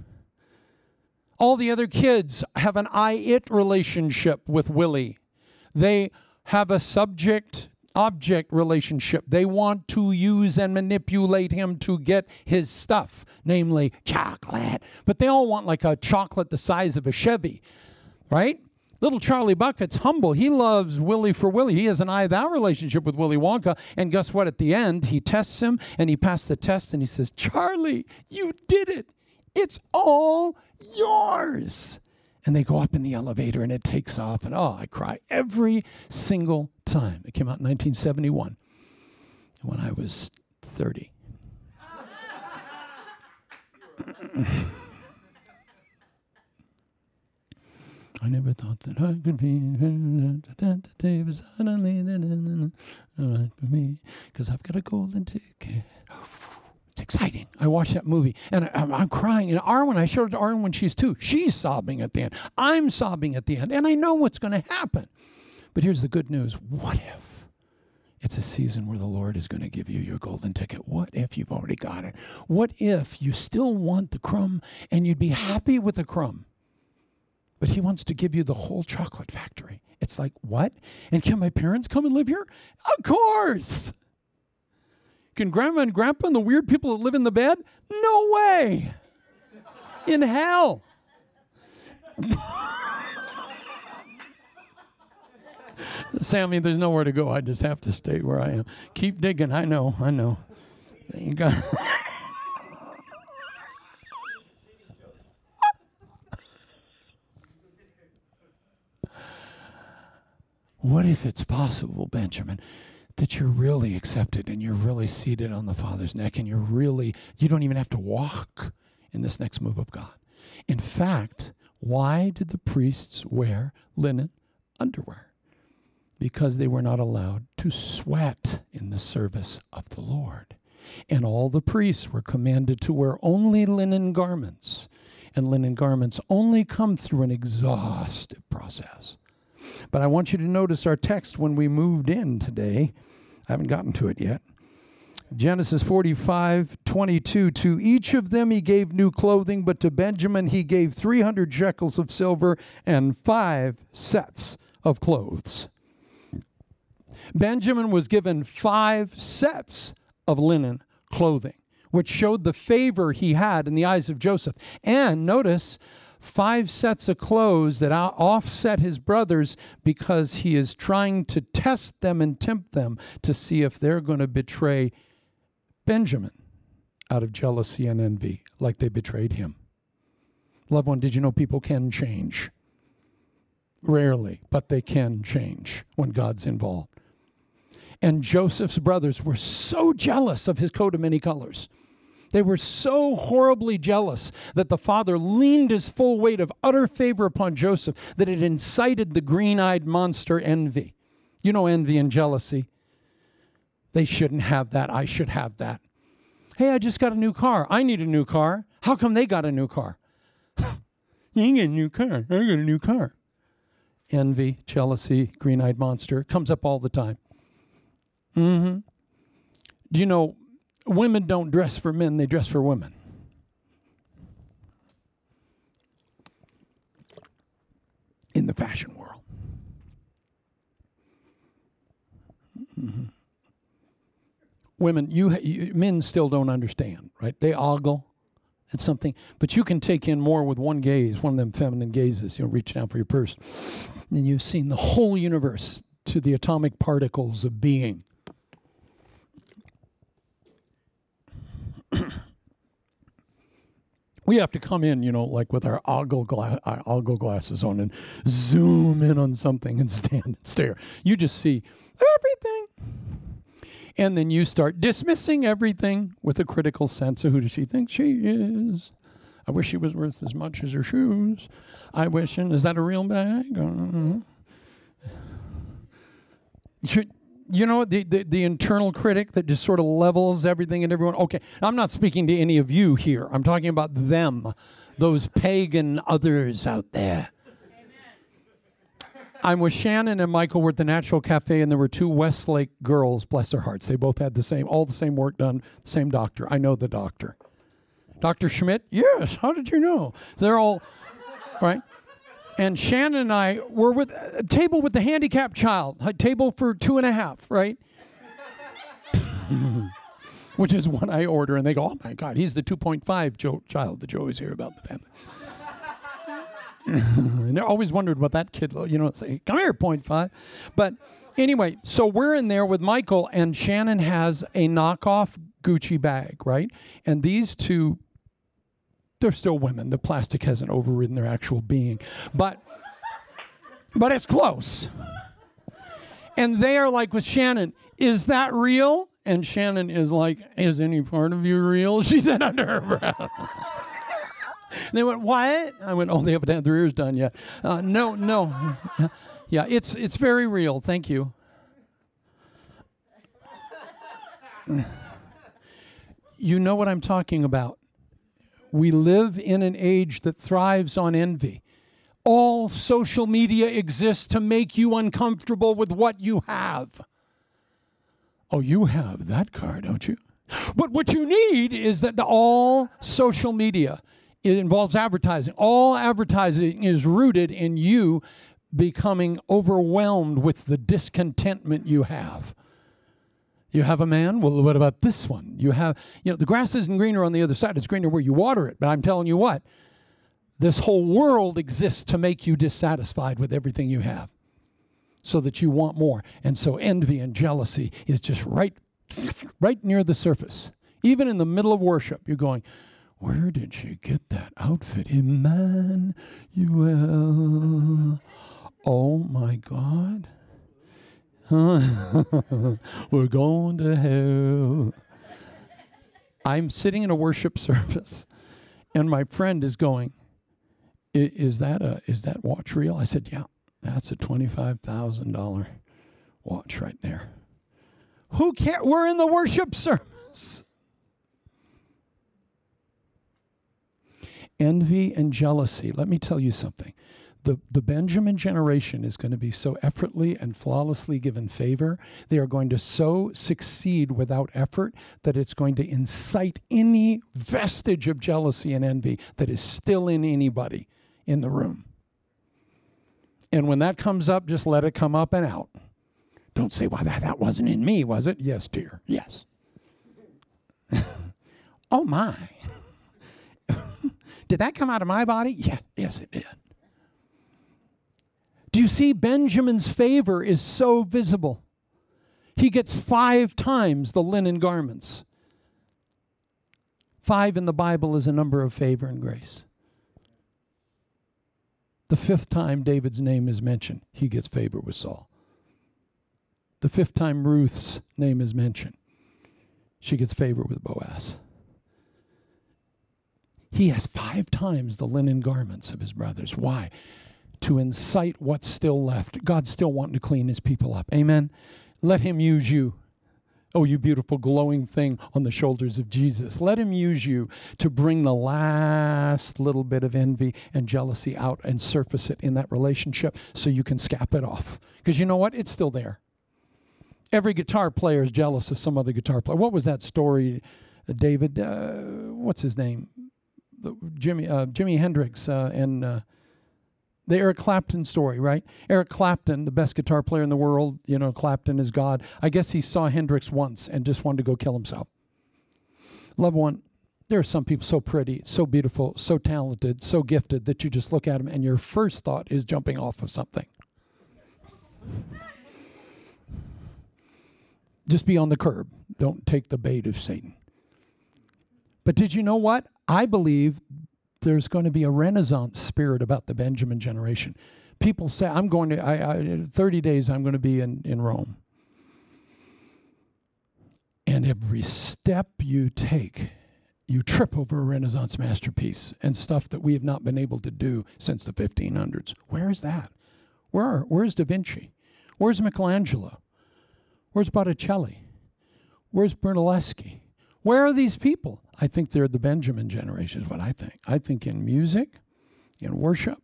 All the other kids have an I it relationship with Willy. They have a subject object relationship. They want to use and manipulate him to get his stuff, namely chocolate. But they all want like a chocolate the size of a Chevy, right? Little Charlie Bucket's humble. He loves Willy for Willy. He has an I thou relationship with Willy Wonka. And guess what? At the end, he tests him and he passed the test and he says, Charlie, you did it. It's all yours. And they go up in the elevator and it takes off. And oh, I cry every single time. It came out in 1971 when I was 30. I never thought that I could be suddenly for me because I've got a golden ticket. It's exciting. I watched that movie and I, am crying. And Arwen, I showed it to Arwen when she's two. She's sobbing at the end. I'm sobbing at the end. And I know what's going to happen. But here's the good news what if it's a season where the Lord is going to give you your golden ticket? What if you've already got it? What if you still want the crumb and you'd be happy with the crumb? But He wants to give you the whole chocolate factory. It's like, what? And can my parents come and live here? Of course. Can grandma and grandpa and the weird people that live in the bed? No way. In hell. Sammy, there's nowhere to go. I just have to stay where I am. Keep digging. I know. I know. You got. what if it's possible, Benjamin, that you're really accepted and you're really seated on the Father's neck and you're really, you don't even have to walk in this next move of God. In fact, why did the priests wear linen underwear? Because they were not allowed to sweat in the service of the Lord. And all the priests were commanded to wear only linen garments. And linen garments only come through an exhaustive process. But I want you to notice our text when we moved in today. I haven't gotten to it yet. Genesis 45, 22. To each of them he gave new clothing, but to Benjamin he gave 300 shekels of silver and five sets of clothes. Benjamin was given five sets of linen clothing, which showed the favor he had in the eyes of Joseph. And notice, five sets of clothes that offset his brothers because he is trying to test them and tempt them to see if they're going to betray Benjamin out of jealousy and envy, like they betrayed him. Loved one, did you know people can change? Rarely, but they can change when God's involved. And Joseph's brothers were so jealous of his coat of many colors. They were so horribly jealous that the father leaned his full weight of utter favor upon Joseph that it incited the green eyed monster envy. You know, envy and jealousy. They shouldn't have that. I should have that. Hey, I just got a new car. I need a new car. How come they got a new car? you get a new car. I got a new car. Envy, jealousy, green eyed monster comes up all the time. Mm-hmm. Do you know women don't dress for men, they dress for women. In the fashion world. Mm-hmm. Women, you, you, men still don't understand, right? They ogle at something, but you can take in more with one gaze, one of them feminine gazes. You know, reach down for your purse, and you've seen the whole universe to the atomic particles of being. we have to come in, you know, like with our ogle, gla- our ogle glasses on and zoom in on something and stand and stare. You just see everything. And then you start dismissing everything with a critical sense of who does she think she is? I wish she was worth as much as her shoes. I wish, and is that a real bag? Uh, you know the, the, the internal critic that just sort of levels everything and everyone okay i'm not speaking to any of you here i'm talking about them those pagan others out there I'm with Shannon and Michael. We're at the Natural Cafe, and there were two Westlake girls. Bless their hearts, they both had the same, all the same work done. Same doctor. I know the doctor, Doctor Schmidt. Yes. How did you know? They're all right and Shannon and I were with a table with the handicapped child, a table for two and a half, right? Which is what I order, and they go, "Oh my God, he's the 2.5 Joe, child that you always hear about in the family." and they always wondered what that kid, you know, say, "Come here, 0.5," but anyway, so we're in there with Michael, and Shannon has a knockoff Gucci bag, right? And these two they're still women. The plastic hasn't overridden their actual being. But but it's close. And they are like with Shannon, is that real? And Shannon is like, is any part of you real? She said under her breath. they went, what? I went, oh, they haven't had their ears done yet. Uh, no, no. Yeah, it's it's very real. Thank you. You know what I'm talking about. We live in an age that thrives on envy. All social media exists to make you uncomfortable with what you have. Oh, you have that car, don't you? But what you need is that the, all social media it involves advertising. All advertising is rooted in you becoming overwhelmed with the discontentment you have. You have a man? Well, what about this one? You have, you know, the grass isn't greener on the other side, it's greener where you water it. But I'm telling you what, this whole world exists to make you dissatisfied with everything you have so that you want more. And so envy and jealousy is just right right near the surface. Even in the middle of worship, you're going, Where did she get that outfit? Emmanuel. Uh, oh my God. We're going to hell. I'm sitting in a worship service, and my friend is going, "Is that a is that watch real?" I said, "Yeah, that's a twenty five thousand dollar watch right there." Who cares? We're in the worship service. Envy and jealousy. Let me tell you something the, the Benjamin generation is going to be so effortlessly and flawlessly given favor. They are going to so succeed without effort that it's going to incite any vestige of jealousy and envy that is still in anybody in the room. And when that comes up, just let it come up and out. Don't say, well, that, that wasn't in me, was it? Yes, dear. Yes. oh my. did that come out of my body? Yeah, yes, it did. You see Benjamin's favor is so visible? He gets five times the linen garments. Five in the Bible is a number of favor and grace. The fifth time David's name is mentioned, he gets favor with Saul. The fifth time Ruth's name is mentioned, she gets favor with Boaz. He has five times the linen garments of his brothers. Why? To incite what's still left. God's still wanting to clean his people up. Amen. Let him use you. Oh, you beautiful glowing thing on the shoulders of Jesus. Let him use you to bring the last little bit of envy and jealousy out and surface it in that relationship so you can scap it off. Because you know what? It's still there. Every guitar player is jealous of some other guitar player. What was that story, uh, David? Uh, what's his name? Jimmy uh, Jimi Hendrix uh, and uh, the Eric Clapton story, right? Eric Clapton, the best guitar player in the world, you know, Clapton is God. I guess he saw Hendrix once and just wanted to go kill himself. Loved one, there are some people so pretty, so beautiful, so talented, so gifted that you just look at them and your first thought is jumping off of something. just be on the curb. Don't take the bait of Satan. But did you know what? I believe there's going to be a renaissance spirit about the Benjamin generation. People say, I'm going to, I, I, 30 days, I'm going to be in, in Rome. And every step you take, you trip over a Renaissance masterpiece and stuff that we have not been able to do since the 1500s. Where is that? Where where's Da Vinci? Where's Michelangelo? Where's Botticelli? Where's Brunelleschi? Where are these people? I think they're the Benjamin generation, is what I think. I think in music, in worship,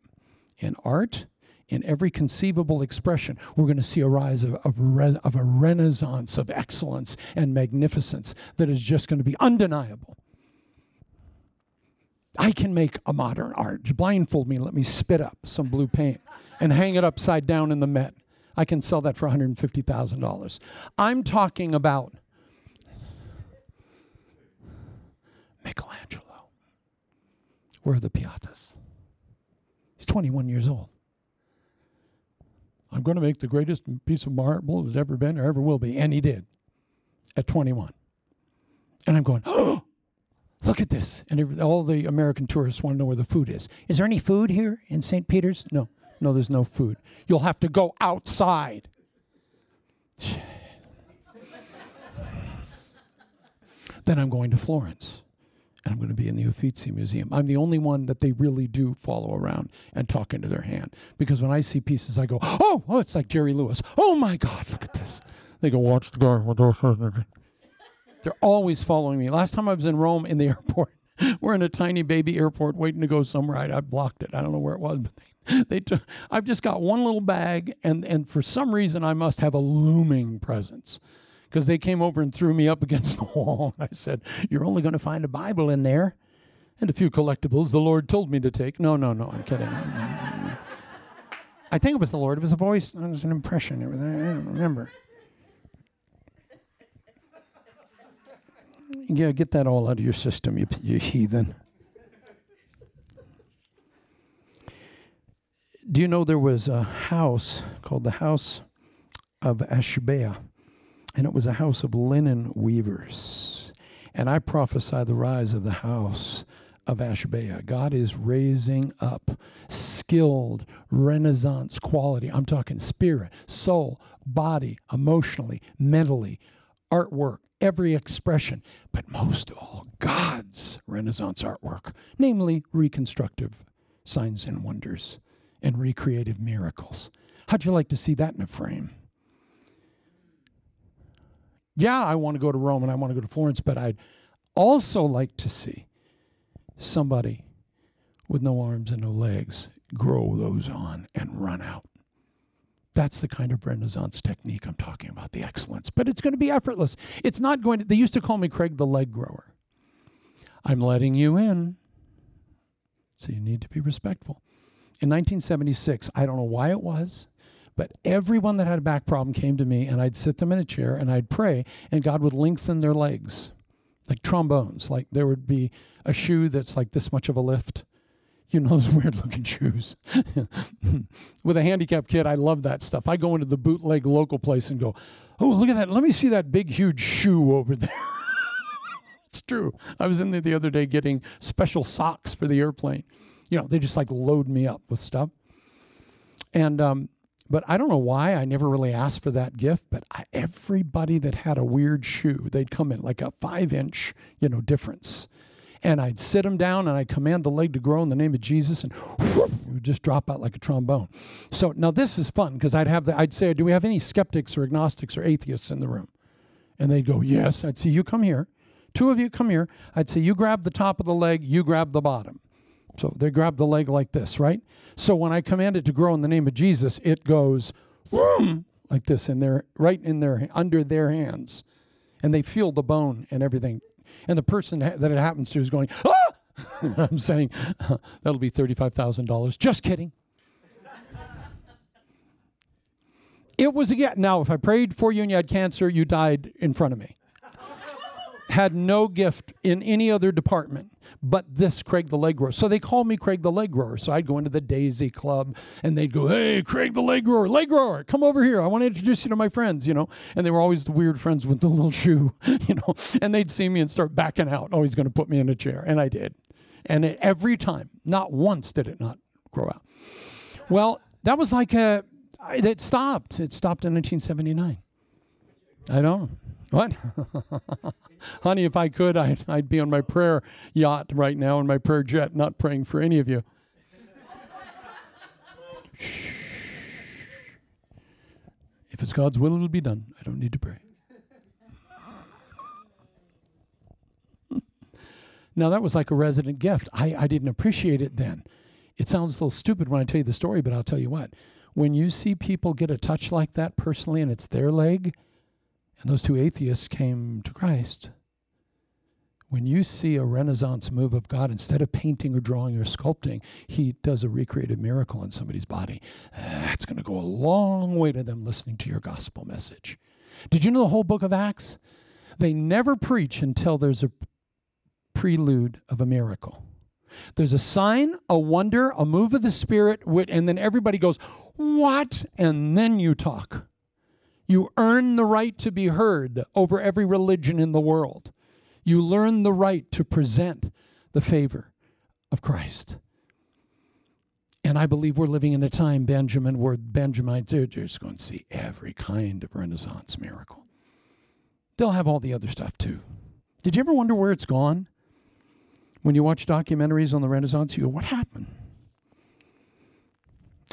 in art, in every conceivable expression, we're going to see a rise of, of, re, of a renaissance of excellence and magnificence that is just going to be undeniable. I can make a modern art. Blindfold me, let me spit up some blue paint and hang it upside down in the Met. I can sell that for $150,000. I'm talking about Michelangelo. Where are the Pietàs? He's 21 years old. I'm going to make the greatest piece of marble that's ever been or ever will be. And he did at 21. And I'm going, oh, look at this. And all the American tourists want to know where the food is. Is there any food here in St. Peter's? No. No, there's no food. You'll have to go outside. then I'm going to Florence and I'm going to be in the Uffizi Museum. I'm the only one that they really do follow around and talk into their hand. Because when I see pieces, I go, oh, oh, it's like Jerry Lewis. Oh my God, look at this. They go, watch the guy. They're always following me. Last time I was in Rome in the airport, we're in a tiny baby airport waiting to go somewhere. I, I blocked it. I don't know where it was, but they, they took, I've just got one little bag, and, and for some reason, I must have a looming presence because they came over and threw me up against the wall. I said, You're only going to find a Bible in there and a few collectibles the Lord told me to take. No, no, no, I'm kidding. I think it was the Lord. It was a voice, it was an impression. It was, I don't remember. Yeah, get that all out of your system, you, you heathen. Do you know there was a house called the House of Ashbea? And it was a house of linen weavers. And I prophesy the rise of the house of Ashbea. God is raising up skilled Renaissance quality. I'm talking spirit, soul, body, emotionally, mentally, artwork, every expression, but most of all, God's Renaissance artwork, namely reconstructive signs and wonders and recreative miracles. How'd you like to see that in a frame? Yeah, I want to go to Rome and I want to go to Florence, but I'd also like to see somebody with no arms and no legs grow those on and run out. That's the kind of Renaissance technique I'm talking about, the excellence. But it's going to be effortless. It's not going to, they used to call me Craig the leg grower. I'm letting you in. So you need to be respectful. In 1976, I don't know why it was, but everyone that had a back problem came to me, and I'd sit them in a chair and I'd pray, and God would lengthen their legs like trombones. Like there would be a shoe that's like this much of a lift. You know those weird looking shoes. With a handicapped kid, I love that stuff. I go into the bootleg local place and go, "Oh, look at that! Let me see that big, huge shoe over there." it's true. I was in there the other day getting special socks for the airplane. You know, they just like load me up with stuff. And um, but I don't know why I never really asked for that gift. But I, everybody that had a weird shoe, they'd come in like a five inch, you know, difference. And I'd sit them down and I'd command the leg to grow in the name of Jesus and whoosh, it would just drop out like a trombone. So now this is fun because I'd have the, I'd say, do we have any skeptics or agnostics or atheists in the room? And they'd go, yes. I'd say, you come here. Two of you come here. I'd say, you grab the top of the leg, you grab the bottom. So they grab the leg like this, right? So when I command it to grow in the name of Jesus, it goes whoom, like this in their right in their under their hands, and they feel the bone and everything. And the person that it happens to is going, ah! I'm saying that'll be thirty-five thousand dollars. Just kidding. it was again. Now, if I prayed for you and you had cancer, you died in front of me. Had no gift in any other department but this Craig the leg grower. So they called me Craig the leg grower. So I'd go into the Daisy Club and they'd go, Hey, Craig the leg grower, leg grower, come over here. I want to introduce you to my friends, you know. And they were always the weird friends with the little shoe, you know. And they'd see me and start backing out. Oh, he's going to put me in a chair. And I did. And every time, not once did it not grow out. Well, that was like a, it stopped. It stopped in 1979. I don't. What? Honey, if I could, I'd, I'd be on my prayer yacht right now in my prayer jet, not praying for any of you. if it's God's will, it'll be done. I don't need to pray. now, that was like a resident gift. I, I didn't appreciate it then. It sounds a little stupid when I tell you the story, but I'll tell you what. When you see people get a touch like that personally and it's their leg, and those two atheists came to Christ. When you see a Renaissance move of God, instead of painting or drawing or sculpting, He does a recreated miracle in somebody's body. That's going to go a long way to them listening to your gospel message. Did you know the whole book of Acts? They never preach until there's a prelude of a miracle. There's a sign, a wonder, a move of the Spirit, and then everybody goes, What? And then you talk. You earn the right to be heard over every religion in the world. You learn the right to present the favor of Christ. And I believe we're living in a time, Benjamin, where Benjamites are just going to see every kind of Renaissance miracle. They'll have all the other stuff too. Did you ever wonder where it's gone? When you watch documentaries on the Renaissance, you go, What happened?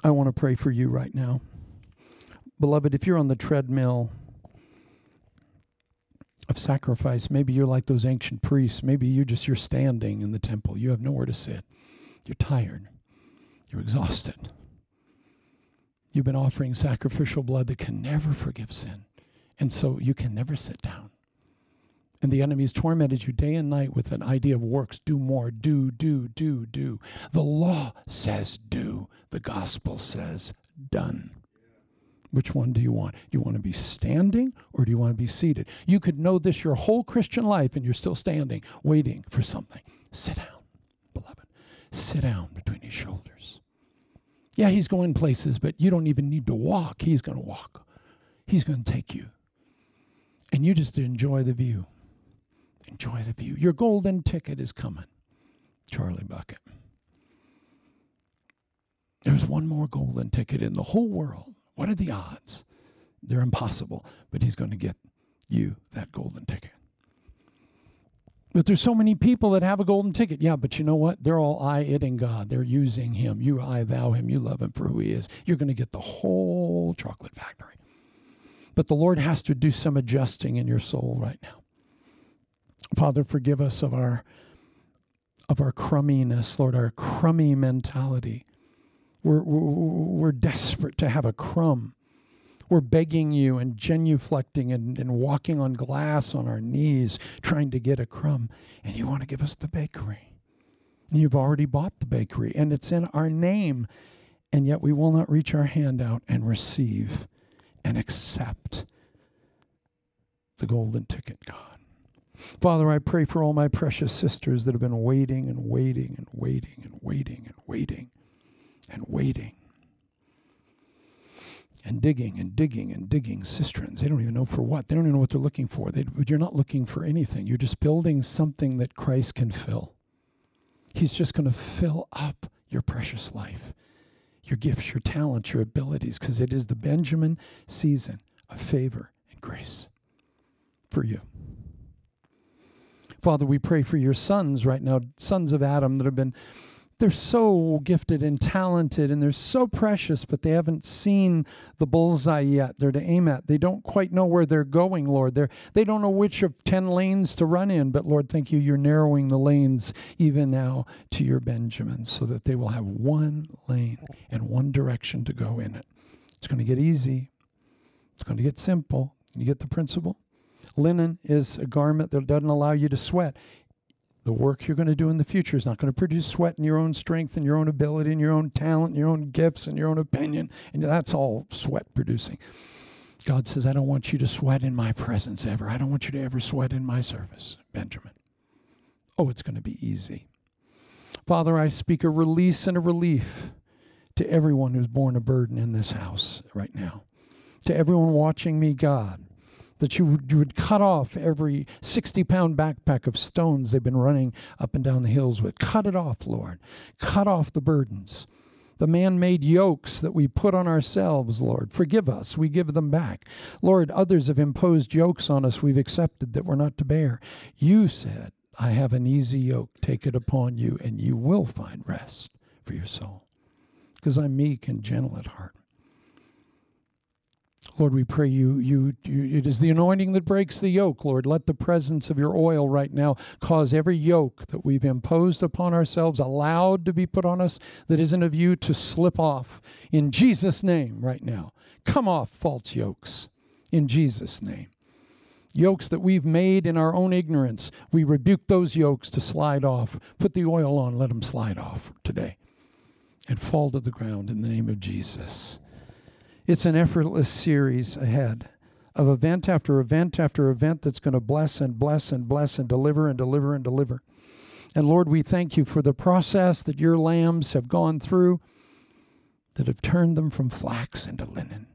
I want to pray for you right now. Beloved, if you're on the treadmill of sacrifice, maybe you're like those ancient priests. Maybe you just you're standing in the temple. You have nowhere to sit. You're tired. You're exhausted. You've been offering sacrificial blood that can never forgive sin. And so you can never sit down. And the enemy's tormented you day and night with an idea of works. Do more. Do, do, do, do. The law says do. The gospel says done. Which one do you want? Do you want to be standing or do you want to be seated? You could know this your whole Christian life and you're still standing, waiting for something. Sit down, beloved. Sit down between his shoulders. Yeah, he's going places, but you don't even need to walk. He's going to walk, he's going to take you. And you just enjoy the view. Enjoy the view. Your golden ticket is coming, Charlie Bucket. There's one more golden ticket in the whole world what are the odds? They're impossible, but he's going to get you that golden ticket. But there's so many people that have a golden ticket. Yeah, but you know what? They're all I, it, and God. They're using him. You, I, thou, him. You love him for who he is. You're going to get the whole chocolate factory. But the Lord has to do some adjusting in your soul right now. Father, forgive us of our of our crumminess, Lord, our crummy mentality. We're, we're, desperate to have a crumb. We're begging you and genuflecting and, and walking on glass on our knees, trying to get a crumb. And you want to give us the bakery. You've already bought the bakery, and it's in our name. And yet we will not reach our hand out and receive and accept the golden ticket, God. Father, I pray for all my precious sisters that have been waiting and waiting and waiting and waiting and waiting and waiting and digging and digging and digging cisterns. They don't even know for what. They don't even know what they're looking for. They, you're not looking for anything. You're just building something that Christ can fill. He's just going to fill up your precious life, your gifts, your talents, your abilities, because it is the Benjamin season of favor and grace for you. Father, we pray for your sons right now, sons of Adam that have been they're so gifted and talented and they're so precious, but they haven't seen the bullseye yet. They're to aim at. They don't quite know where they're going, Lord. They're, they don't know which of 10 lanes to run in, but Lord, thank you. You're narrowing the lanes even now to your Benjamins so that they will have one lane and one direction to go in it. It's going to get easy, it's going to get simple. You get the principle? Linen is a garment that doesn't allow you to sweat the work you're going to do in the future is not going to produce sweat in your own strength and your own ability and your own talent and your own gifts and your own opinion. And that's all sweat producing. God says, I don't want you to sweat in my presence ever. I don't want you to ever sweat in my service, Benjamin. Oh, it's going to be easy. Father, I speak a release and a relief to everyone who's borne a burden in this house right now. To everyone watching me, God, that you would, you would cut off every 60 pound backpack of stones they've been running up and down the hills with. Cut it off, Lord. Cut off the burdens. The man made yokes that we put on ourselves, Lord. Forgive us. We give them back. Lord, others have imposed yokes on us we've accepted that we're not to bear. You said, I have an easy yoke. Take it upon you, and you will find rest for your soul. Because I'm meek and gentle at heart. Lord, we pray you, you, you, it is the anointing that breaks the yoke, Lord. Let the presence of your oil right now cause every yoke that we've imposed upon ourselves, allowed to be put on us, that isn't of you, to slip off. In Jesus' name, right now. Come off, false yokes. In Jesus' name. Yokes that we've made in our own ignorance, we rebuke those yokes to slide off. Put the oil on, let them slide off today and fall to the ground in the name of Jesus. It's an effortless series ahead of event after event after event that's going to bless and bless and bless and deliver and deliver and deliver. And Lord, we thank you for the process that your lambs have gone through that have turned them from flax into linen.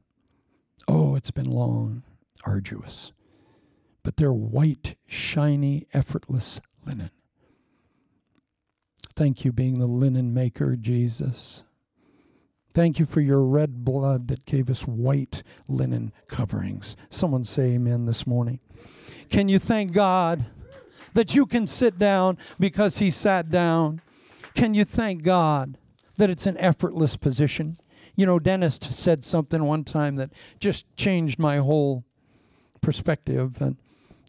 Oh, it's been long, arduous, but they're white, shiny, effortless linen. Thank you, being the linen maker, Jesus. Thank you for your red blood that gave us white linen coverings. Someone say amen this morning. Can you thank God that you can sit down because He sat down? Can you thank God that it's an effortless position? You know, Dennis said something one time that just changed my whole perspective and,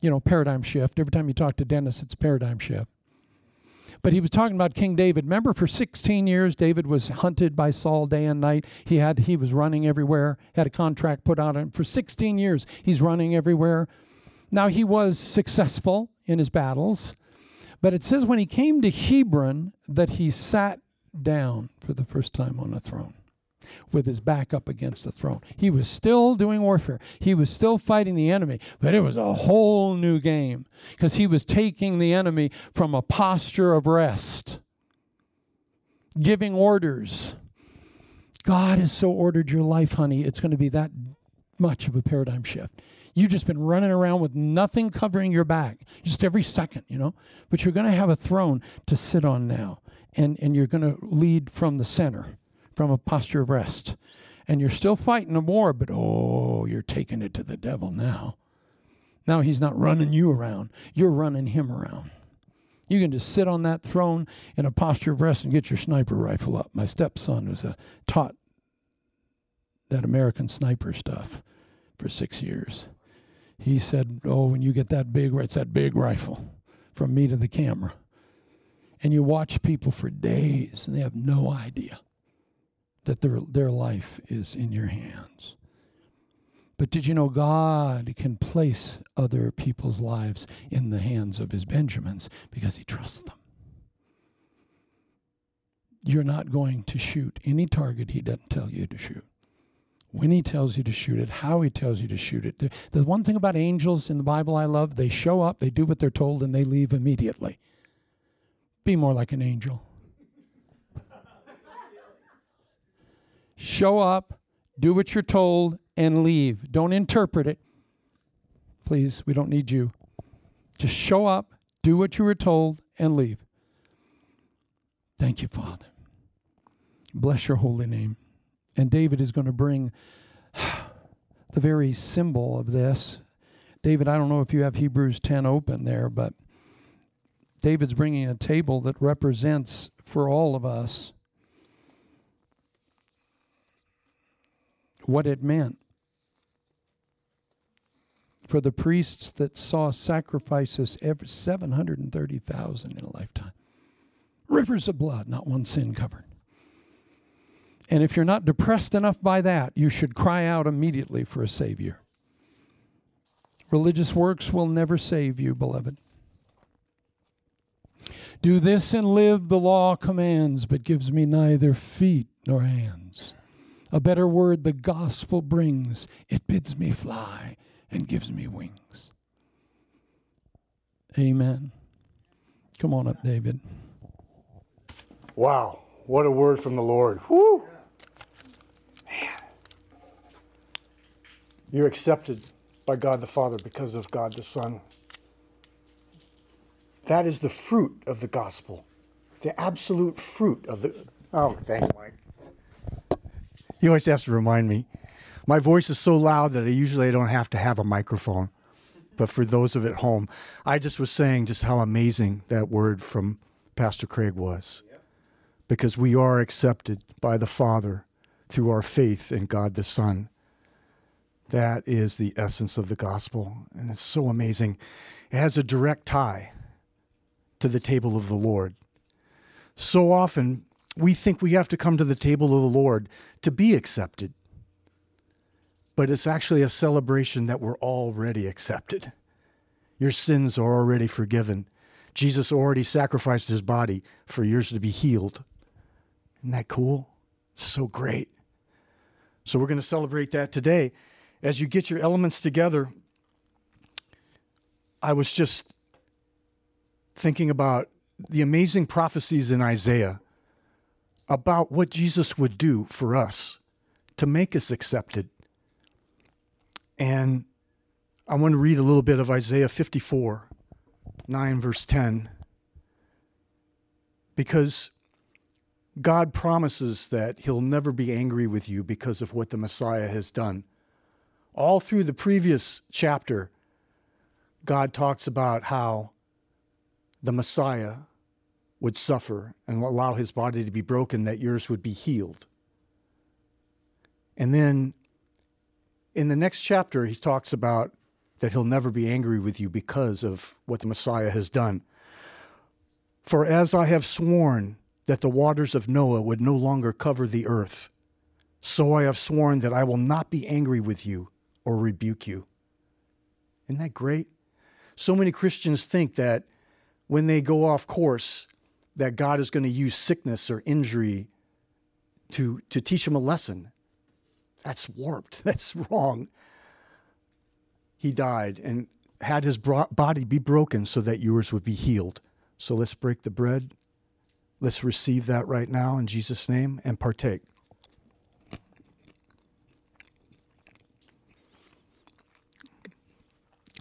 you know, paradigm shift. Every time you talk to Dennis, it's paradigm shift. But he was talking about King David. Remember, for 16 years, David was hunted by Saul day and night. He had he was running everywhere. Had a contract put on him for 16 years. He's running everywhere. Now he was successful in his battles, but it says when he came to Hebron that he sat down for the first time on a throne with his back up against the throne. He was still doing warfare, he was still fighting the enemy, but it was a whole new game because he was taking the enemy from a posture of rest, giving orders. God has so ordered your life, honey, it's going to be that much of a paradigm shift. You've just been running around with nothing covering your back, just every second, you know. But you're going to have a throne to sit on now, and, and you're going to lead from the center from a posture of rest. And you're still fighting a war, but oh, you're taking it to the devil now. Now he's not running you around, you're running him around. You can just sit on that throne in a posture of rest and get your sniper rifle up. My stepson was a, taught that American sniper stuff for six years. He said, Oh, when you get that big, it's that big rifle from me to the camera. And you watch people for days and they have no idea that their, their life is in your hands. But did you know God can place other people's lives in the hands of his Benjamins because he trusts them? You're not going to shoot any target he doesn't tell you to shoot. when he tells you to shoot it, how he tells you to shoot it. The, the one thing about angels in the Bible I love, they show up, they do what they're told, and they leave immediately. Be more like an angel. Show up, do what you're told, and leave. Don't interpret it. Please, we don't need you. Just show up, do what you were told, and leave. Thank you, Father. Bless your holy name. And David is going to bring the very symbol of this. David, I don't know if you have Hebrews 10 open there, but David's bringing a table that represents for all of us what it meant for the priests that saw sacrifices every 730,000 in a lifetime. Rivers of blood, not one sin covered. And if you're not depressed enough by that, you should cry out immediately for a Savior. Religious works will never save you, beloved. Do this and live, the law commands, but gives me neither feet nor hands. A better word the gospel brings, it bids me fly and gives me wings. Amen. Come on up, David. Wow, what a word from the Lord. Whoo! Man. You're accepted by God the Father because of God the Son. That is the fruit of the gospel, the absolute fruit of the. Oh, thanks, Mike. He always has to remind me. My voice is so loud that I usually don't have to have a microphone. But for those of at home, I just was saying just how amazing that word from Pastor Craig was. Because we are accepted by the Father through our faith in God the Son. That is the essence of the gospel. And it's so amazing. It has a direct tie to the table of the Lord. So often, we think we have to come to the table of the Lord to be accepted. But it's actually a celebration that we're already accepted. Your sins are already forgiven. Jesus already sacrificed his body for yours to be healed. Isn't that cool? So great. So we're going to celebrate that today. As you get your elements together, I was just thinking about the amazing prophecies in Isaiah about what Jesus would do for us to make us accepted. And I want to read a little bit of Isaiah 54, 9, verse 10, because God promises that He'll never be angry with you because of what the Messiah has done. All through the previous chapter, God talks about how the Messiah would suffer and allow his body to be broken, that yours would be healed. And then in the next chapter, he talks about that he'll never be angry with you because of what the Messiah has done. For as I have sworn that the waters of Noah would no longer cover the earth, so I have sworn that I will not be angry with you or rebuke you. Isn't that great? So many Christians think that when they go off course, that God is going to use sickness or injury to, to teach him a lesson. That's warped. That's wrong. He died and had his body be broken so that yours would be healed. So let's break the bread. Let's receive that right now in Jesus' name and partake.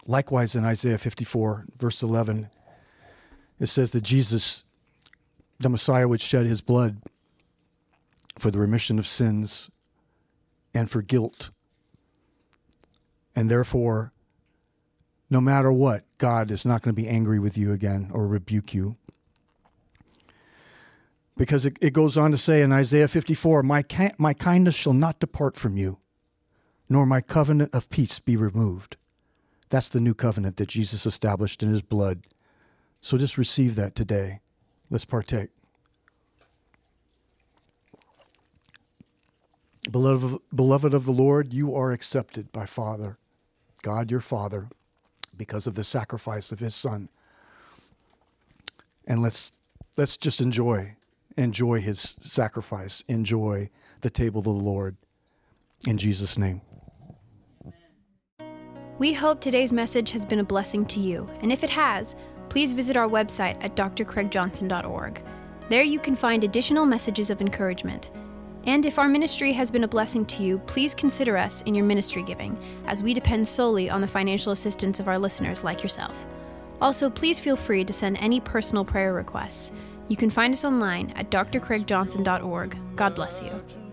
Likewise, in Isaiah 54, verse 11, it says that Jesus the Messiah would shed his blood for the remission of sins and for guilt. And therefore, no matter what, God is not going to be angry with you again or rebuke you. Because it, it goes on to say in Isaiah 54 my, ki- my kindness shall not depart from you, nor my covenant of peace be removed. That's the new covenant that Jesus established in his blood. So just receive that today. Let's partake. Beloved, beloved of the Lord, you are accepted by Father, God your Father, because of the sacrifice of his Son. And let's let's just enjoy enjoy his sacrifice, enjoy the table of the Lord. In Jesus' name. We hope today's message has been a blessing to you, and if it has, please visit our website at drcraigjohnson.org. There you can find additional messages of encouragement. And if our ministry has been a blessing to you, please consider us in your ministry giving, as we depend solely on the financial assistance of our listeners like yourself. Also, please feel free to send any personal prayer requests. You can find us online at drcraigjohnson.org. God bless you.